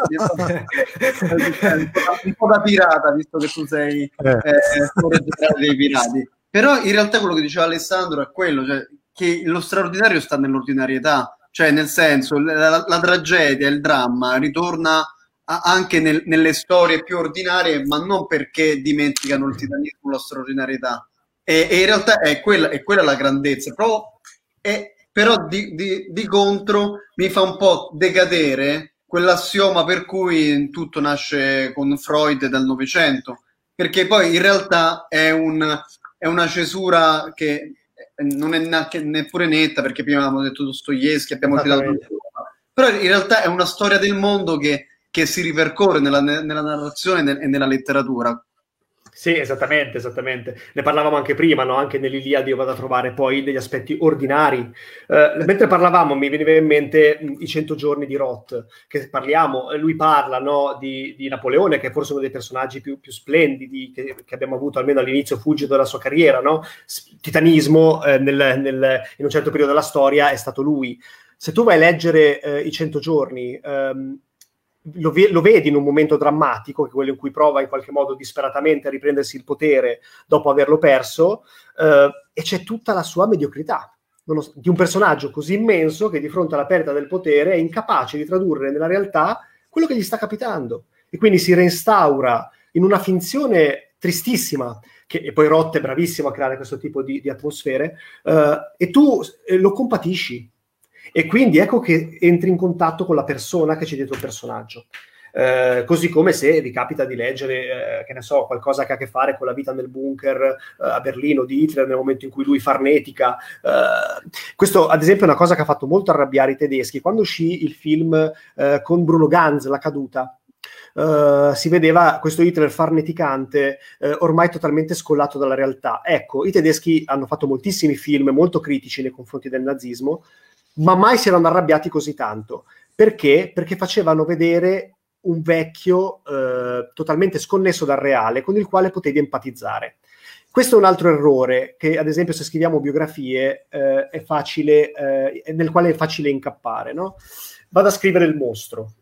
un po' da pirata, visto che tu sei Eh. eh, dei pirati. Però in realtà quello che diceva Alessandro è quello, cioè, che lo straordinario sta nell'ordinarietà, cioè nel senso la, la- tragedia, il dramma ritorna a- anche nel- nelle storie più ordinarie, ma non perché dimenticano il titanismo, la straordinarietà. E, e in realtà è quella, è quella la grandezza. Però, è- però di, di- di contro mi fa un po' decadere quell'assioma per cui tutto nasce con Freud dal Novecento, perché poi in realtà è, un- è una cesura che non è neppure netta, perché prima abbiamo detto Dostoevsky, abbiamo citato però in realtà è una storia del mondo che, che si ripercorre nella, nella narrazione e nella letteratura. Sì, esattamente, esattamente. Ne parlavamo anche prima, no? Anche nell'Iliade io vado a trovare poi degli aspetti ordinari. Eh, mentre parlavamo mi veniva in mente i cento giorni di Roth, che parliamo, lui parla no, di, di Napoleone, che è forse uno dei personaggi più, più splendidi che, che abbiamo avuto almeno all'inizio fulgido della sua carriera, no? Titanismo eh, nel- nel- in un certo periodo della storia è stato lui. Se tu vai a leggere eh, i cento giorni, ehm, lo, ve- lo vedi in un momento drammatico, che quello in cui prova in qualche modo disperatamente a riprendersi il potere dopo averlo perso, eh, e c'è tutta la sua mediocrità nonos- di un personaggio così immenso che di fronte alla perdita del potere è incapace di tradurre nella realtà quello che gli sta capitando. E quindi si reinstaura in una finzione tristissima, che, e poi Roth è bravissimo a creare questo tipo di, di atmosfere, eh, e tu eh, lo compatisci. E quindi ecco che entri in contatto con la persona che c'è dietro il personaggio. Eh, così come se vi capita di leggere, eh, che ne so, qualcosa che ha a che fare con la vita nel bunker eh, a Berlino di Hitler nel momento in cui lui farnetica. Eh, questo, ad esempio, è una cosa che ha fatto molto arrabbiare i tedeschi. Quando uscì il film eh, con Bruno Ganz, La caduta, eh, si vedeva questo Hitler farneticante eh, ormai totalmente scollato dalla realtà. Ecco, i tedeschi hanno fatto moltissimi film molto critici nei confronti del nazismo, ma mai si erano arrabbiati così tanto. Perché? Perché facevano vedere un vecchio eh, totalmente sconnesso dal reale con il quale potevi empatizzare. Questo è un altro errore che, ad esempio, se scriviamo biografie eh, è facile, eh, nel quale è facile incappare. No? Vado a scrivere il mostro,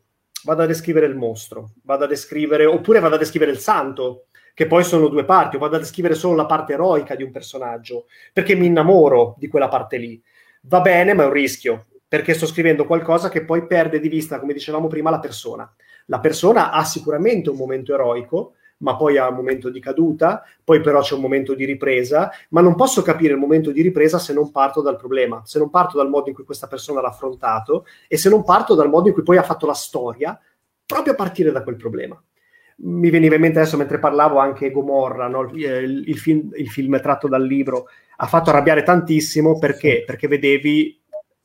vado a descrivere il mostro, vado a descrivere, oppure vado a descrivere il santo, che poi sono due parti, o vado a descrivere solo la parte eroica di un personaggio, perché mi innamoro di quella parte lì. Va bene, ma è un rischio, perché sto scrivendo qualcosa che poi perde di vista, come dicevamo prima, la persona. La persona ha sicuramente un momento eroico, ma poi ha un momento di caduta, poi però c'è un momento di ripresa, ma non posso capire il momento di ripresa se non parto dal problema, se non parto dal modo in cui questa persona l'ha affrontato e se non parto dal modo in cui poi ha fatto la storia, proprio a partire da quel problema. Mi veniva in mente adesso mentre parlavo anche Gomorra, no? il, il, il, film, il film tratto dal libro, ha fatto arrabbiare tantissimo perché? Perché vedevi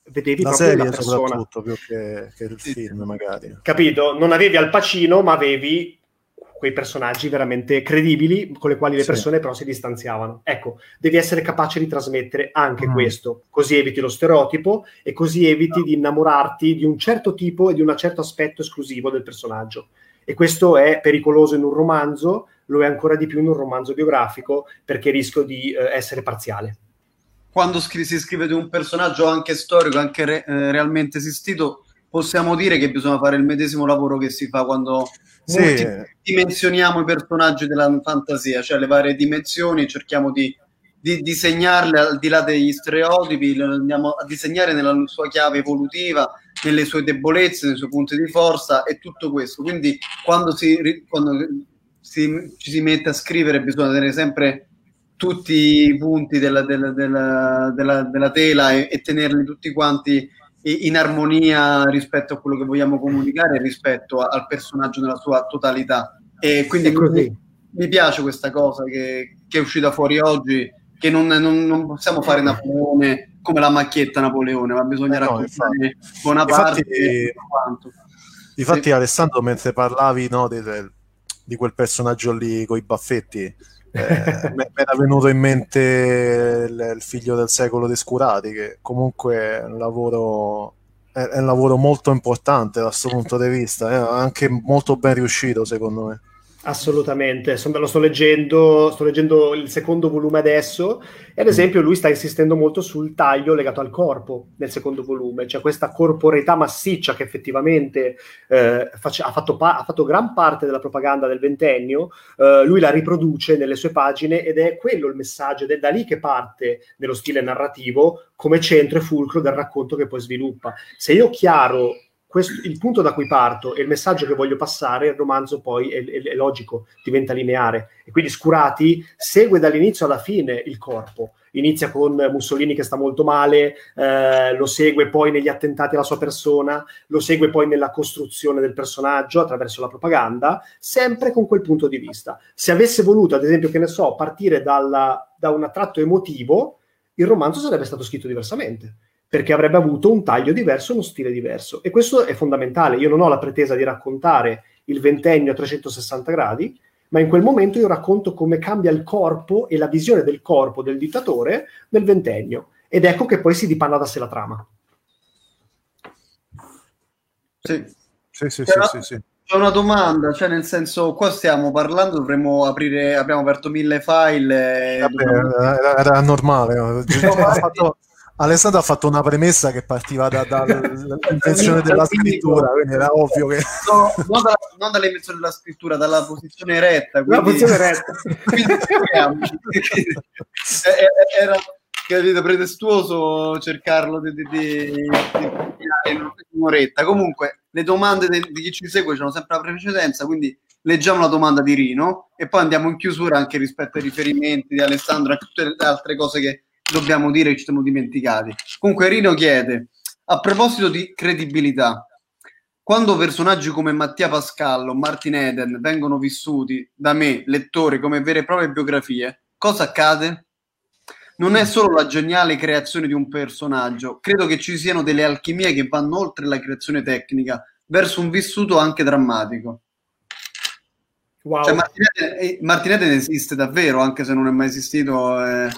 vedevi la proprio serie la persona. soprattutto più che, che il film magari. Capito? Non avevi Al Pacino ma avevi quei personaggi veramente credibili con le quali le Sì. persone però si distanziavano. Ecco devi essere capace di trasmettere anche questo. Così eviti lo stereotipo e così eviti di innamorarti di un certo tipo e di un certo aspetto esclusivo del personaggio. E questo è pericoloso in un romanzo lo è ancora di più in un romanzo biografico perché rischio di eh, essere parziale Quando scri- si scrive di un personaggio anche storico, anche re- eh, realmente esistito, possiamo dire che bisogna fare il medesimo lavoro che si fa quando Sì. multidimensioniamo i personaggi della fantasia, cioè le varie dimensioni, cerchiamo di, di disegnarle al di là degli stereotipi, le andiamo a disegnare nella sua chiave evolutiva, nelle sue debolezze, nei suoi punti di forza e tutto questo. Quindi quando, si, quando si- ci si mette a scrivere bisogna tenere sempre tutti i punti della, della- della- della- della tela e, e tenerli tutti quanti in armonia rispetto a quello che vogliamo comunicare, rispetto a- al personaggio nella sua totalità. E quindi mi, mi piace questa cosa che, che è uscita fuori oggi, che non, non- non possiamo fare Napoleone come la macchietta Napoleone, ma bisogna Eh no, raccontare Bonaparte Infatti- e quanto. Difatti, Sì. Alessandro, mentre parlavi no, del- di quel personaggio lì con i baffetti, eh, mi era venuto in mente il, il figlio del secolo dei Scurati, che comunque è un lavoro, è, è un lavoro molto importante da questo punto di vista, è anche molto ben riuscito, secondo me. Assolutamente, lo sto leggendo, sto leggendo il secondo volume adesso e ad esempio lui sta insistendo molto sul taglio legato al corpo nel secondo volume, cioè questa corporeità massiccia che effettivamente eh, face- ha, fatto pa- ha fatto gran parte della propaganda del ventennio, eh, lui la riproduce nelle sue pagine ed è quello il messaggio ed è da lì che parte nello stile narrativo come centro e fulcro del racconto che poi sviluppa. Se io chiaro questo- il punto da cui parto e il messaggio che voglio passare, il romanzo poi è, è- è logico, diventa lineare. E quindi Scurati segue dall'inizio alla fine il corpo. Inizia con Mussolini che sta molto male, eh, lo segue poi negli attentati alla sua persona, lo segue poi nella costruzione del personaggio attraverso la propaganda, sempre con quel punto di vista. Se avesse voluto, ad esempio, che ne so, partire dalla- da un attratto emotivo, il romanzo sarebbe stato scritto diversamente perché avrebbe avuto un taglio diverso, uno stile diverso. E questo è fondamentale. Io non ho la pretesa di raccontare il ventennio a 360 gradi, ma in quel momento io racconto come cambia il corpo e la visione del corpo del dittatore nel ventennio. Ed ecco che poi si dipanna da sé la trama. Sì. Sì, sì, C'è sì, una- sì, sì. C'è una domanda, cioè nel senso, qua stiamo parlando, dovremmo aprire, abbiamo aperto mille file. Vabbè, dobbiamo- era, era normale. no? Fatto- Alessandro ha fatto una premessa che partiva da- dall'invenzione della scrittura, quindi era ovvio che... No, non, dalla, non dall'invenzione della scrittura, dalla posizione eretta. La quindi- posizione eretta. quindi. Eh, eh, Era capito, pretestuoso cercarlo di, di, di- di in un'oretta. Comunque, le domande de- di chi ci segue hanno sempre la precedenza, quindi leggiamo la domanda di Rino e poi andiamo in chiusura anche rispetto ai riferimenti di Alessandro e a tutte le altre cose che dobbiamo dire che ci siamo dimenticati. Comunque Rino chiede, a proposito di credibilità, quando personaggi come Mattia Pascallo o Martin Eden vengono vissuti da me, lettore, come vere e proprie biografie, cosa accade? Non è solo la geniale creazione di un personaggio, credo che ci siano delle alchimie che vanno oltre la creazione tecnica, verso un vissuto anche drammatico. Wow. Cioè, Martin Eden, eh, Martin Eden esiste davvero, anche se non è mai esistito. eh,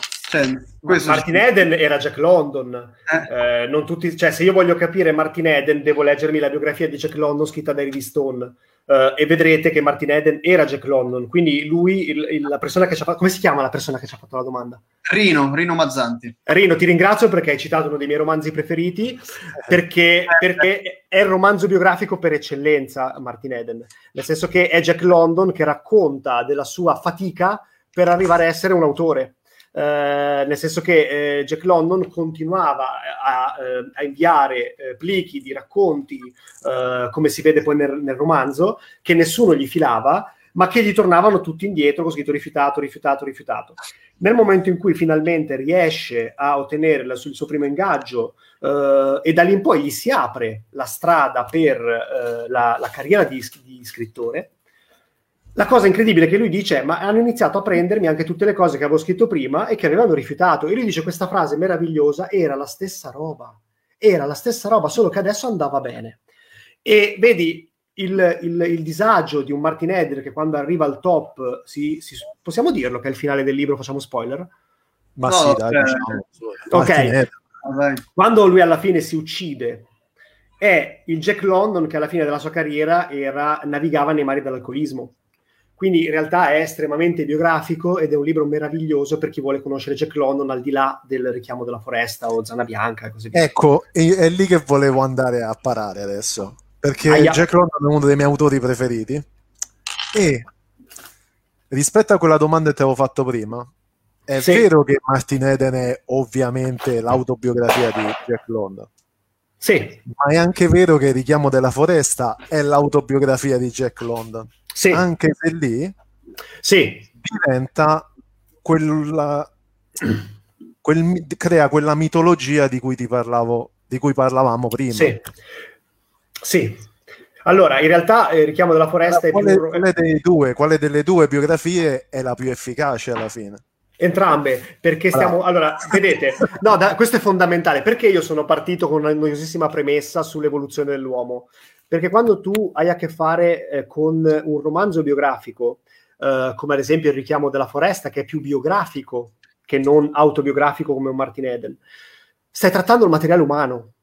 questo Martin Eden era Jack London. Eh, non tutti, cioè, se io voglio capire Martin Eden, devo leggermi la biografia di Jack London scritta da David Stone. eh, e vedrete che Martin Eden era Jack London. Quindi lui, il- il- la persona che ci ha fatto. Come si chiama la persona che ci ha fatto la domanda? Rino, Rino Mazzanti. Rino, ti ringrazio perché hai citato uno dei miei romanzi preferiti, perché, perché è il romanzo biografico per eccellenza, Martin Eden. Nel senso che è Jack London che racconta della sua fatica per arrivare a essere un autore. Eh, nel senso che eh, Jack London continuava a, eh, a inviare eh, plichi di racconti, eh, come si vede poi nel, nel romanzo, che nessuno gli filava, ma che gli tornavano tutti indietro con scritto rifiutato, rifiutato, rifiutato. Nel momento in cui finalmente riesce a ottenere la- il suo primo ingaggio e da lì in poi gli si apre la strada per la, la carriera di, di scrittore, la cosa incredibile è che lui dice: Ma hanno iniziato a prendermi anche tutte le cose che avevo scritto prima e che avevano rifiutato. E lui dice: Questa frase meravigliosa era la stessa roba, era la stessa roba, solo che adesso andava bene. E vedi il, il- il disagio di un Martin Eder che quando arriva al top, si, si- possiamo dirlo che è il finale del libro, facciamo spoiler? Ma No, sì, dai, cioè- diciamo. Ok. Vabbè. quando lui alla fine si uccide, è il Jack London che alla fine della sua carriera era, navigava nei mari dell'alcolismo. Quindi in realtà è estremamente biografico ed è un libro meraviglioso per chi vuole conoscere Jack London al di là del richiamo della foresta o Zana Bianca e così via. Ecco, è lì che volevo andare a parare adesso, perché Aia. Jack London è uno dei miei autori preferiti e rispetto a quella domanda che ti avevo fatto prima, è Sì. vero che Martin Eden è ovviamente l'autobiografia di Jack London, Sì, ma è anche vero che il richiamo della foresta è l'autobiografia di Jack London, sì, anche se lì sì, diventa quella, quel crea quella mitologia di cui ti parlavo, di cui parlavamo prima. sì. Sì. Allora, in realtà eh, il richiamo della foresta è più... Quale, dei due, quale delle due biografie è la più efficace alla fine? Entrambe, perché stiamo... Allora, vedete, no, da, questo è fondamentale. Perché io sono partito con una noiosissima premessa sull'evoluzione dell'uomo? Perché quando tu hai a che fare eh, con un romanzo biografico, eh, come ad esempio il richiamo della foresta, che è più biografico che non autobiografico come un Martin Eden, stai trattando il materiale umano.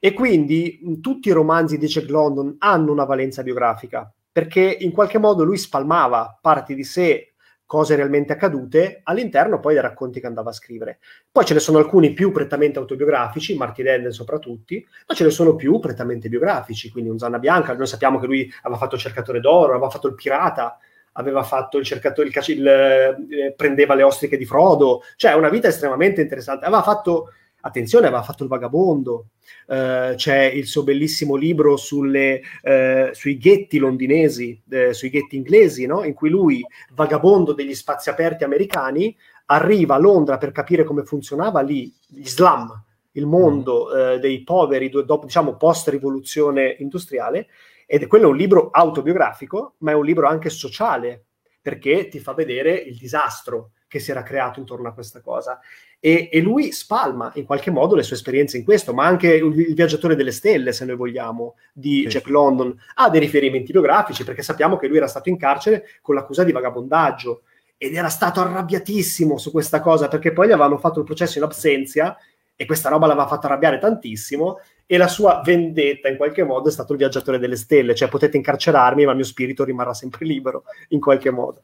E quindi mh, tutti i romanzi di Jack London hanno una valenza biografica, perché in qualche modo lui spalmava parti di sé cose realmente accadute all'interno poi dei racconti che andava a scrivere. Poi ce ne sono alcuni più prettamente autobiografici, Martin Eden soprattutto, ma ce ne sono più prettamente biografici, quindi un Zanna Bianca, noi sappiamo che lui aveva fatto il cercatore d'oro, aveva fatto il pirata, aveva fatto il cercatore, il, il, eh, prendeva le ostriche di Frodo, cioè una vita estremamente interessante. Aveva fatto, attenzione, aveva fatto il vagabondo, Uh, c'è il suo bellissimo libro sulle, uh, sui ghetti londinesi, uh, sui ghetti inglesi, no? in cui lui, vagabondo degli spazi aperti americani, arriva a Londra per capire come funzionava lì gli slam, il mondo mm. dei poveri, dopo, diciamo, post-rivoluzione industriale, ed quello è un libro autobiografico, ma è un libro anche sociale, perché ti fa vedere il disastro che si era creato intorno a questa cosa. E, e, lui spalma in qualche modo le sue esperienze in questo, ma anche il, il Viaggiatore delle Stelle, se noi vogliamo, di sì. Jack London, ha dei riferimenti biografici perché sappiamo che lui era stato in carcere con l'accusa di vagabondaggio ed era stato arrabbiatissimo su questa cosa perché poi gli avevano fatto il processo in absenzia e questa roba l'aveva fatto arrabbiare tantissimo e la sua vendetta in qualche modo è stato il Viaggiatore delle Stelle, cioè potete incarcerarmi ma il mio spirito rimarrà sempre libero in qualche modo.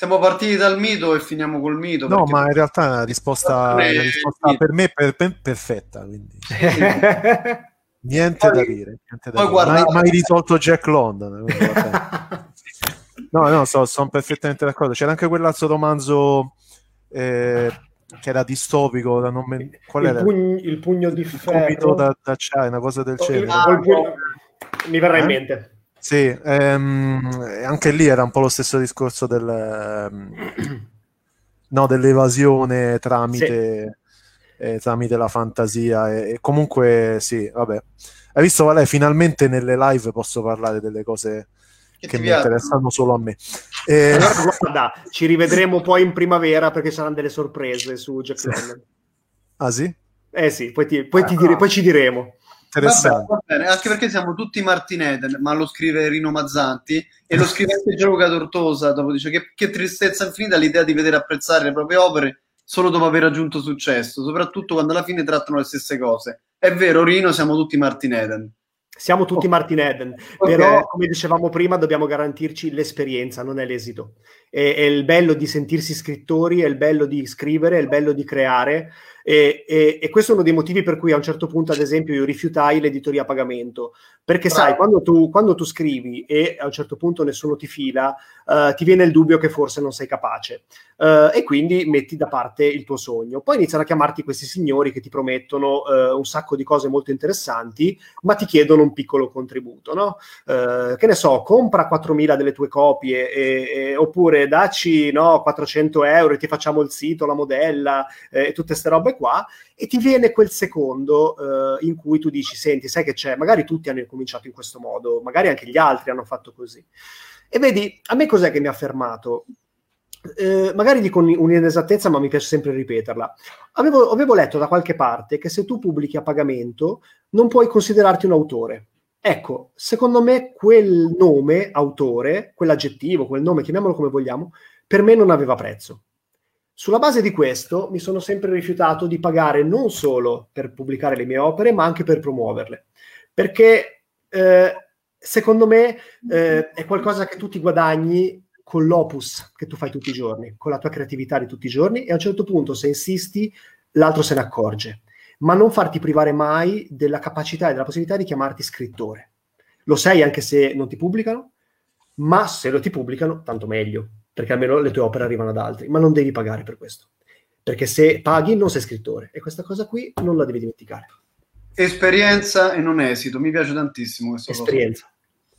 Siamo partiti dal mito e finiamo col mito. No, ma in realtà è una risposta, una risposta per me per, per, perfetta. Quindi. niente poi, da dire. Niente da dire. Guarda... Mai, mai, risolto Jack London. no, no, so, sono perfettamente d'accordo. C'era anche quell'altro romanzo eh, che era distopico. Da non me... Qual il, era? Pugno, il pugno di ferro. Da, da una cosa del oh, genere. Ah, mi verrà eh? in mente. Sì, ehm, anche lì era un po' lo stesso discorso del, ehm, no, dell'evasione tramite, sì. eh, tramite la fantasia. E, e, comunque, sì, vabbè. Hai visto, Vale, finalmente nelle live posso parlare delle cose che, che mi interessano solo a me. Eh... Allora, guarda, ci rivedremo poi in primavera perché saranno delle sorprese su Jack London. Ah sì? Eh sì, poi, ti, poi, ti dire, poi ci diremo interessante. Va bene, anche perché siamo tutti Martin Eden, ma lo scrive Rino Mazzanti e lo scrive anche Gianluca Tortosa. Dopo dice che, che tristezza infinita l'idea di vedere apprezzare le proprie opere solo dopo aver raggiunto successo, soprattutto quando alla fine trattano le stesse cose. È vero, Rino, siamo tutti Martin Eden. Siamo tutti oh. Martin Eden, okay. però come dicevamo prima dobbiamo garantirci l'esperienza, non è l'esito. È, è il bello di sentirsi scrittori, è il bello di scrivere, è il bello di creare e, e, e, questo è uno dei motivi per cui a un certo punto, ad esempio, io rifiutai l'editoria a pagamento. Perché Bravo. sai, quando tu, quando tu, scrivi e a un certo punto nessuno ti fila, uh, ti viene il dubbio che forse non sei capace. Uh, e quindi metti da parte il tuo sogno. Poi iniziano a chiamarti questi signori che ti promettono uh, un sacco di cose molto interessanti, ma ti chiedono un piccolo contributo, no? che ne so, compra 4.000 delle tue copie e, oppure dacci no, 400 euro e ti facciamo il sito, la modella e tutte queste robe qua e ti viene quel secondo uh, in cui tu dici, senti, sai che c'è, magari tutti hanno cominciato in questo modo, magari anche gli altri hanno fatto così. E vedi, a me cos'è che mi ha fermato? Eh, magari dico un'inesattezza, ma mi piace sempre ripeterla. Avevo, avevo, letto da qualche parte che se tu pubblichi a pagamento non puoi considerarti un autore. Ecco, secondo me quel nome, autore, quell'aggettivo, quel nome, chiamiamolo come vogliamo, per me non aveva prezzo. Sulla base di questo mi sono sempre rifiutato di pagare non solo per pubblicare le mie opere, ma anche per promuoverle. Perché eh, secondo me eh, è qualcosa che tu ti guadagni con l'opus che tu fai tutti i giorni, con la tua creatività di tutti i giorni e a un certo punto se insisti l'altro se ne accorge. Ma non farti privare mai della capacità e della possibilità di chiamarti scrittore. Lo sei anche se non ti pubblicano, ma se lo ti pubblicano, tanto meglio perché almeno le tue opere arrivano ad altri, ma non devi pagare per questo, perché se paghi non sei scrittore e questa cosa qui non la devi dimenticare. Esperienza e non esito, mi piace tantissimo questo. Esperienza.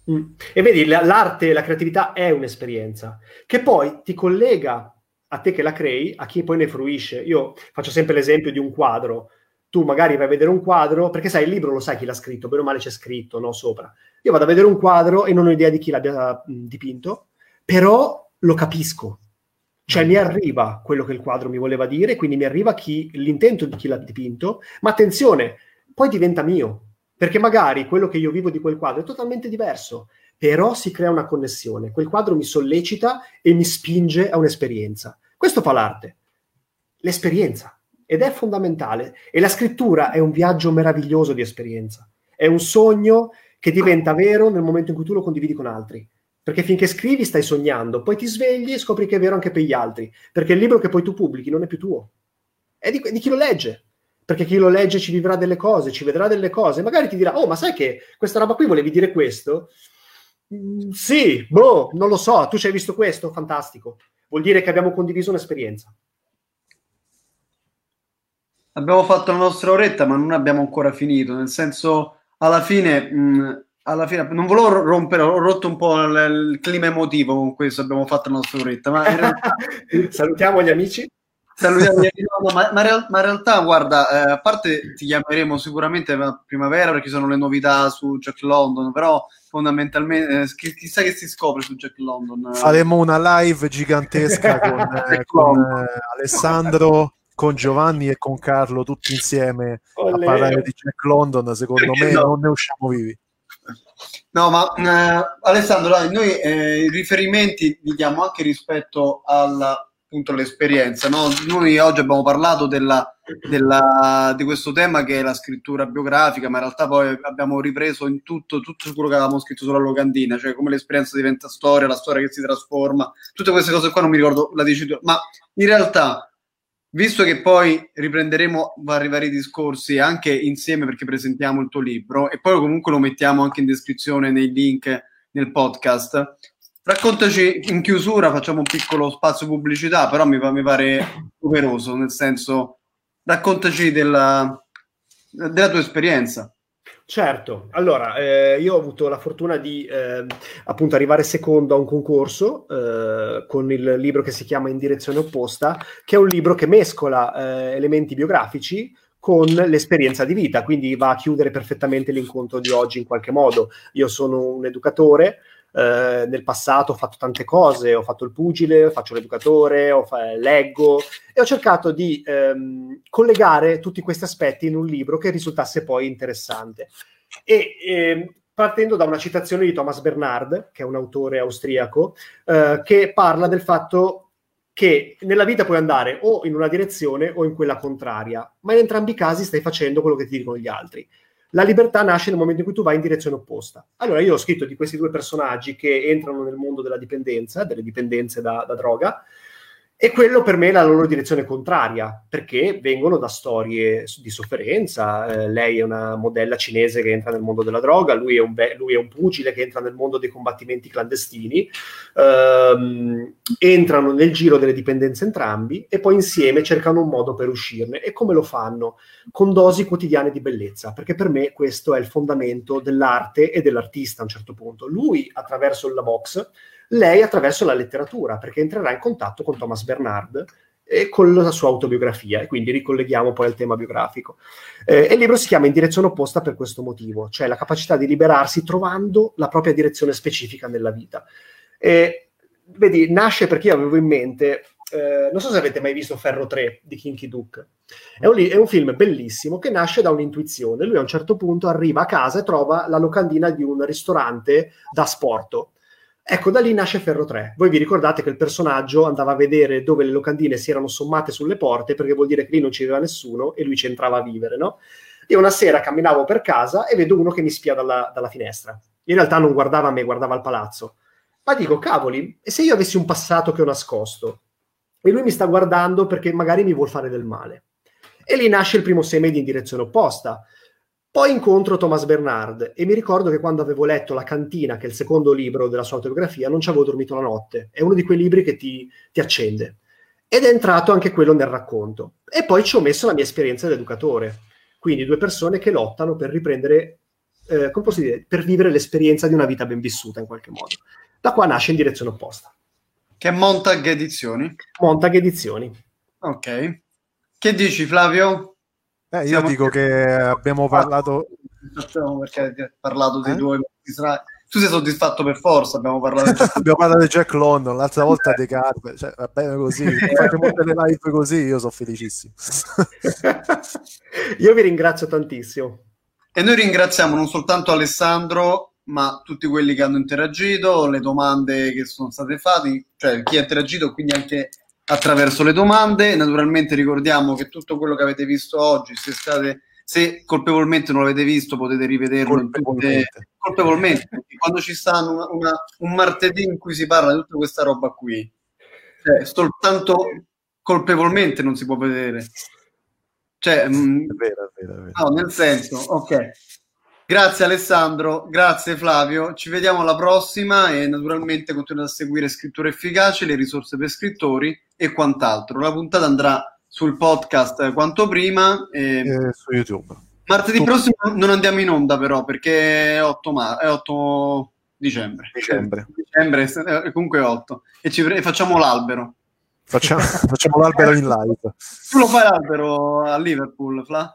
Mm. E vedi, l'arte e la creatività è un'esperienza che poi ti collega a te che la crei, a chi poi ne fruisce. Io faccio sempre l'esempio di un quadro. Tu magari vai a vedere un quadro, perché sai, il libro lo sai chi l'ha scritto, bene o male c'è scritto no, sopra. Io vado a vedere un quadro e non ho idea di chi l'abbia dipinto, però lo capisco. Cioè mi arriva quello che il quadro mi voleva dire, quindi mi arriva chi, l'intento di chi l'ha dipinto, ma attenzione, poi diventa mio, perché magari quello che io vivo di quel quadro è totalmente diverso, però si crea una connessione, quel quadro mi sollecita e mi spinge a un'esperienza. Questo fa l'arte, l'esperienza, ed è fondamentale. E la scrittura è un viaggio meraviglioso di esperienza, è un sogno che diventa vero nel momento in cui tu lo condividi con altri. Perché finché scrivi stai sognando, poi ti svegli e scopri che è vero anche per gli altri, perché il libro che poi tu pubblichi non è più tuo, è di, di chi lo legge perché chi lo legge ci vivrà delle cose, ci vedrà delle cose, magari ti dirà, oh, ma sai che questa roba qui volevi dire questo? Mm, sì, boh, non lo so, tu ci hai visto questo? Fantastico. Vuol dire che abbiamo condiviso un'esperienza. Abbiamo fatto la nostra oretta, ma non abbiamo ancora finito, nel senso, alla fine... Mh, alla fine non volevo rompere, ho rotto un po' il, clima emotivo con questo, abbiamo fatto la nostra oretta. Ma realtà... Salutiamo gli amici. Salutiamo, no, ma, ma, ma, in realtà, guarda, eh, a parte ti chiameremo sicuramente a primavera perché sono le novità su Jack London, però fondamentalmente eh, chissà che si scopre su Jack London. Faremo una live gigantesca con, eh, con eh, Alessandro, con Giovanni e con Carlo tutti insieme Olè. a parlare di Jack London. Secondo perché me no? non ne usciamo vivi. No, ma eh, Alessandro, dai, noi eh, riferimenti li diamo anche rispetto alla appunto l'esperienza. No? Noi oggi abbiamo parlato della, della, di questo tema che è la scrittura biografica, ma in realtà poi abbiamo ripreso in tutto, tutto quello che avevamo scritto sulla locandina, cioè come l'esperienza diventa storia, la storia che si trasforma, tutte queste cose qua non mi ricordo la dici tu, ma in realtà visto che poi riprenderemo vari, vari discorsi anche insieme perché presentiamo il tuo libro e poi comunque lo mettiamo anche in descrizione nei link nel podcast Raccontaci in chiusura, facciamo un piccolo spazio pubblicità, però mi, mi pare doveroso, nel senso, raccontaci della, della tua esperienza. Certo, allora eh, io ho avuto la fortuna di eh, appunto arrivare secondo a un concorso eh, con il libro che si chiama In direzione opposta, che è un libro che mescola eh, elementi biografici con l'esperienza di vita, quindi va a chiudere perfettamente l'incontro di oggi in qualche modo. Io sono un educatore, eh, nel passato ho fatto tante cose, ho fatto il pugile, faccio l'educatore, fa- leggo e ho cercato di ehm, collegare tutti questi aspetti in un libro che risultasse poi interessante. E ehm, partendo da una citazione di Thomas Bernhard, che è un autore austriaco, eh, che parla del fatto che nella vita puoi andare o in una direzione o in quella contraria, ma in entrambi i casi stai facendo quello che ti dicono gli altri. La libertà nasce nel momento in cui tu vai in direzione opposta. Allora io ho scritto di questi due personaggi che entrano nel mondo della dipendenza, delle dipendenze da, da droga, e quello per me è la loro direzione contraria, perché vengono da storie di sofferenza. Eh, lei è una modella cinese che entra nel mondo della droga, lui è un, be- lui è un pugile che entra nel mondo dei combattimenti clandestini. Ehm, entrano nel giro delle dipendenze entrambi e poi insieme cercano un modo per uscirne. E come lo fanno? Con dosi quotidiane di bellezza, perché per me questo è il fondamento dell'arte e dell'artista a un certo punto. Lui, attraverso la box, lei attraverso la letteratura, perché entrerà in contatto con Thomas Bernard e con la sua autobiografia, e quindi ricolleghiamo poi al tema biografico. Eh, e il libro si chiama In direzione opposta per questo motivo, cioè la capacità di liberarsi trovando la propria direzione specifica nella vita. E, vedi, nasce perché io avevo in mente, eh, non so se avete mai visto Ferro 3 di Kinky Duke, è un, è un, film bellissimo che nasce da un'intuizione. Lui a un certo punto arriva a casa e trova la locandina di un ristorante da sporto Ecco, da lì nasce Ferro 3. Voi vi ricordate che il personaggio andava a vedere dove le locandine si erano sommate sulle porte, perché vuol dire che lì non ci aveva nessuno e lui ci entrava a vivere, no? Io una sera camminavo per casa e vedo uno che mi spia dalla, dalla finestra. In realtà non guardava me, guardava il palazzo. Ma dico, cavoli, e se io avessi un passato che ho nascosto? E lui mi sta guardando perché magari mi vuol fare del male. E lì nasce il primo seme di in direzione opposta poi incontro Thomas Bernard e mi ricordo che quando avevo letto La cantina, che è il secondo libro della sua autobiografia, non ci avevo dormito la notte. È uno di quei libri che ti, ti accende. Ed è entrato anche quello nel racconto. E poi ci ho messo la mia esperienza da educatore. Quindi due persone che lottano per riprendere, eh, come posso dire, per vivere l'esperienza di una vita ben vissuta in qualche modo. Da qua nasce in direzione opposta. Che è Montag Edizioni? Montag Edizioni. Ok. Che dici Flavio? Eh, io dico che abbiamo parlato... Perché hai parlato dei eh? due Tu sei soddisfatto per forza, abbiamo parlato di abbiamo parlato di Jack London, l'altra volta di Carpe, cioè, va bene così, facciamo delle live così, io sono felicissimo. io vi ringrazio tantissimo. E noi ringraziamo non soltanto Alessandro, ma tutti quelli che hanno interagito, le domande che sono state fatte, cioè chi ha interagito, quindi anche attraverso le domande. Naturalmente ricordiamo che tutto quello che avete visto oggi, se state se colpevolmente non l'avete visto potete rivederlo colpevolmente, tutte, colpevolmente quando ci sta una, una, un martedì in cui si parla di tutta questa roba qui cioè, soltanto colpevolmente non si può vedere cioè, mm, è vero, è vero, è vero. No, nel senso, ok Grazie Alessandro, grazie Flavio, ci vediamo alla prossima e naturalmente continuate a seguire Scrittura Efficace, le risorse per scrittori e quant'altro. La puntata andrà sul podcast quanto prima. E... Eh, su YouTube. Martedì tu... prossimo non andiamo in onda però perché è 8, mar- è 8 dicembre. Dicembre. dicembre è comunque 8 e ci pre- facciamo l'albero. Facciamo, facciamo l'albero in live. Tu lo fai l'albero a Liverpool, Fla?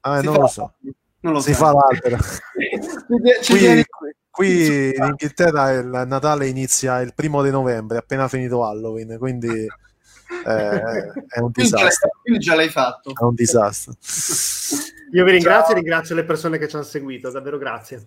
Ah, non lo so. Non lo si so. fa l'albero. qui, qui in Inghilterra il Natale inizia il primo di novembre, appena finito Halloween, quindi eh, è un disastro. Quindi già l'hai fatto. È un disastro. Io vi ringrazio Ciao. e ringrazio le persone che ci hanno seguito, davvero grazie.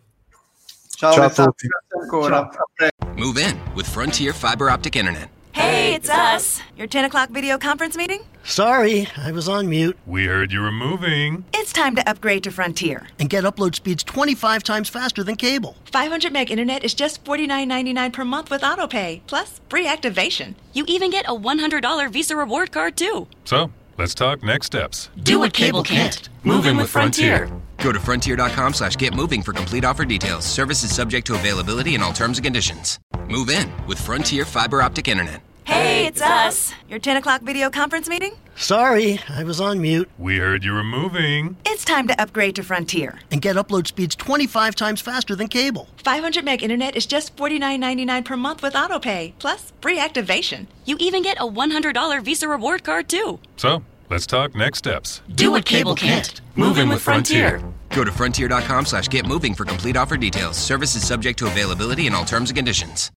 Ciao, Ciao a tutti. Grazie ancora. Ciao. Move in with Frontier Fiber Optic Internet. Hey, it's us. Your 10 o'clock video conference meeting? Sorry, I was on mute. We heard you were moving. It's time to upgrade to Frontier. And get upload speeds 25 times faster than cable. 500 meg internet is just $49.99 per month with autopay, plus free activation. You even get a $100 Visa reward card, too. So, let's talk next steps. Do what cable can't. Move in with Frontier. Go to frontier.com slash get moving for complete offer details. Services subject to availability and all terms and conditions. Move in with Frontier Fiber Optic Internet. Hey, it's us. Your 10 o'clock video conference meeting? Sorry, I was on mute. We heard you were moving. It's time to upgrade to Frontier. And get upload speeds 25 times faster than cable. 500 meg internet is just $49.99 per month with autopay, plus free activation. You even get a $100 Visa reward card, too. So, let's talk next steps. Do what cable can't. Move in with Frontier. Go to frontier.com slash get moving for complete offer details. Services subject to availability and all terms and conditions.